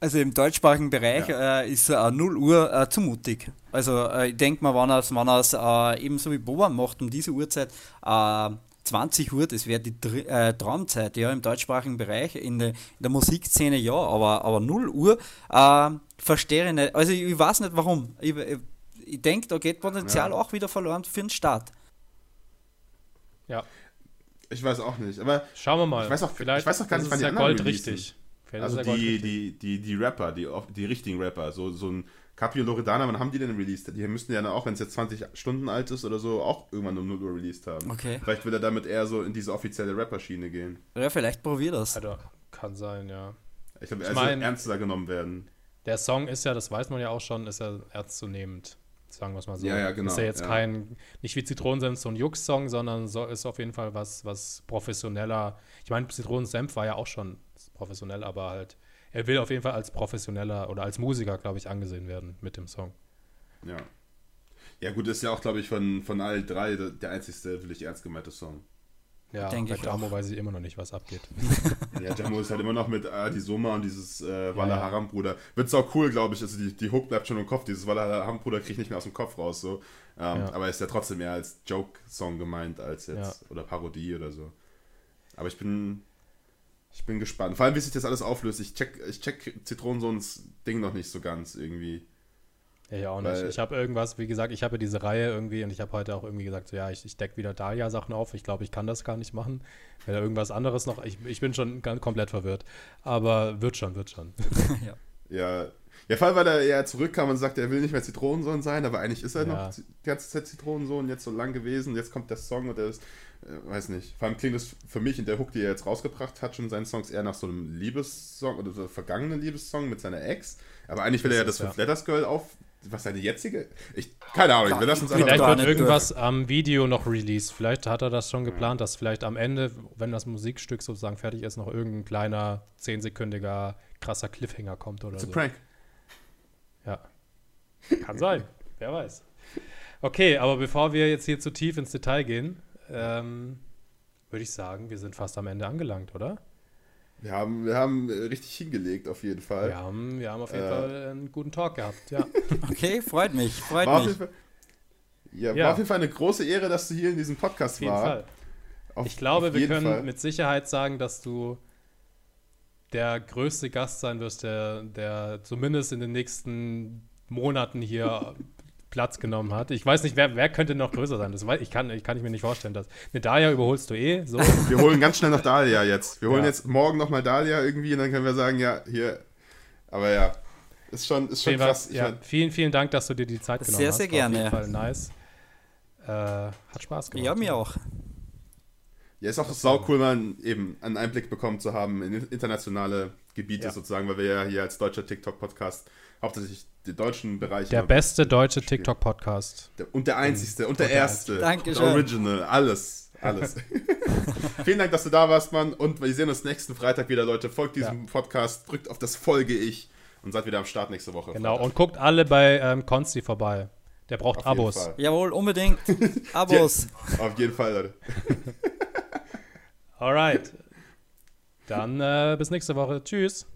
Also im deutschsprachigen Bereich äh, ist äh, 0 Uhr äh, zu mutig. Also äh, ich denke mal, wenn er es äh, ebenso wie Boba macht um diese Uhrzeit, äh, 20 Uhr, das wäre die Dr äh, Traumzeit, ja, im deutschsprachigen Bereich, in, der- in der Musikszene ja, aber, aber 0 Uhr äh, verstehe ich nicht. Also ich, ich weiß nicht warum. Ich, ich, ich denke, da geht Potenzial Ja. auch wieder verloren für den Start. Ja, ich weiß auch nicht. Aber schauen wir mal. Ich weiß auch- ich weiß auch gar nicht, ist wann die der anderen Gold releasen. richtig. Vielleicht also die, die, die, die Rapper, die, die richtigen Rapper, so, so ein Capi und Loredana, wann haben die denn released? Die müssten ja dann auch, wenn es jetzt 20 Stunden alt ist oder so, auch irgendwann um 0 Uhr released haben. Okay. Vielleicht will er damit eher so in diese offizielle Rapper-Schiene gehen. Ja, vielleicht probier das. Also, kann sein, ja. Ich glaube, er mein- soll ernster genommen werden. Der Song ist ja, das weiß man ja auch schon, ist ja ernstzunehmend. Sagen wir es mal so. Ja, ja, genau, Ist ja jetzt ja. kein, nicht wie Zitronensenf so ein Jux-Song, sondern so, ist auf jeden Fall was, was professioneller. Ich meine, Zitronensenf war ja auch schon professionell, aber halt, er will auf jeden Fall als professioneller oder als Musiker, glaube ich, angesehen werden mit dem Song. Ja. Ja, gut, ist ja auch, glaube ich, von, von allen drei der, der einzigste wirklich ernst gemeinte Song. Ja, Denke bei ich Damo auch. weiß ich immer noch nicht, was abgeht. Ja, Jamo ist halt immer noch mit äh, die Soma und dieses äh, Walla ja. Haram Bruder. Wird's auch cool, glaube ich. Also die, die Hook bleibt schon im Kopf. Dieses Walla Haram Bruder krieg ich nicht mehr aus dem Kopf raus. So. Ähm, Ja. Aber ist ja trotzdem mehr als Joke-Song gemeint als jetzt oder Parodie oder so. Aber ich bin ich bin gespannt. Vor allem, wie sich das alles auflöst. Ich check, ich check Zitronensohns Ding noch nicht so ganz irgendwie. Ja, ja auch nicht. Weil- ich habe irgendwas, wie gesagt, ich habe ja diese Reihe irgendwie und ich habe heute auch irgendwie gesagt, so, ja, ich, ich decke wieder Dahlia-Sachen auf. Ich glaube, ich kann das gar nicht machen. Wenn da irgendwas anderes noch, ich, ich bin schon ganz komplett verwirrt. Aber wird schon, wird schon. ja. Ja. Ja, vor allem, weil er ja zurückkam und sagte, er will nicht mehr Zitronensohn sein, aber eigentlich ist er Ja. noch die ganze Zeit Zitronensohn, jetzt so lang gewesen, jetzt kommt der Song und er ist, äh, weiß nicht. Vor allem klingt es für mich in der Hook, die er jetzt rausgebracht hat, schon seinen Songs eher nach so einem Liebessong oder so einem vergangenen Liebessong mit seiner Ex. Aber eigentlich will er ja Das das ist, Fünf Letters Girl auf, was seine jetzige? Ich, keine Ahnung, wir lassen uns Vielleicht einfach gar wird irgendwas am Video noch released. Vielleicht hat er das schon geplant, dass vielleicht am Ende, wenn das Musikstück sozusagen fertig ist, noch irgendein kleiner, zehnsekündiger, krasser Cliffhanger kommt oder It's a so. prank. Ja. Kann sein. Wer weiß. Okay, aber bevor wir jetzt hier zu tief ins Detail gehen, ähm, würde ich sagen, wir sind fast am Ende angelangt, oder? Wir haben, wir haben richtig hingelegt, auf jeden Fall. Wir haben, wir haben auf jeden äh, Fall einen guten Talk gehabt, ja. okay, freut mich, freut war mich. Fall, ja, ja, war auf jeden Fall eine große Ehre, dass du hier in diesem Podcast auf jeden war. Fall. Auf, ich glaube, wir können Fall. mit Sicherheit sagen, dass du der größte Gast sein wirst, der, der zumindest in den nächsten Monaten hier Platz genommen hat. Ich weiß nicht, wer, wer könnte noch größer sein. Das weiß, ich, kann, ich kann ich mir nicht vorstellen. Dass, eine Dahlia überholst du eh. So. Wir holen ganz schnell noch Dahlia jetzt. Wir holen ja. jetzt morgen nochmal Dahlia irgendwie und dann können wir sagen, ja, hier. Aber ja, ist schon, ist schon krass. Ja, vielen, vielen Dank, dass du dir die Zeit genommen sehr, hast. Sehr, sehr gerne. Auf jeden Fall nice. Äh, hat Spaß gemacht. Ja, mir auch. Ja, ist auch sau cool, mal eben einen Einblick bekommen zu haben in internationale Gebiete ja. sozusagen, weil wir ja hier als deutscher TikTok-Podcast hauptsächlich den deutschen Bereich. Der beste deutsche TikTok-Podcast. Und der einzigste und, und der erste. Dankeschön. Original, alles. Alles. Vielen Dank, dass du da warst, Mann. Und wir sehen uns nächsten Freitag wieder, Leute. Folgt diesem ja. Podcast, drückt auf das Folge ich und seid wieder am Start nächste Woche. Genau, Freitag. und guckt alle bei ähm, Konsti vorbei. Der braucht auf Abos. Jawohl, unbedingt. Abos. ja, auf jeden Fall, Leute. Alright. Dann äh, bis nächste Woche. Tschüss.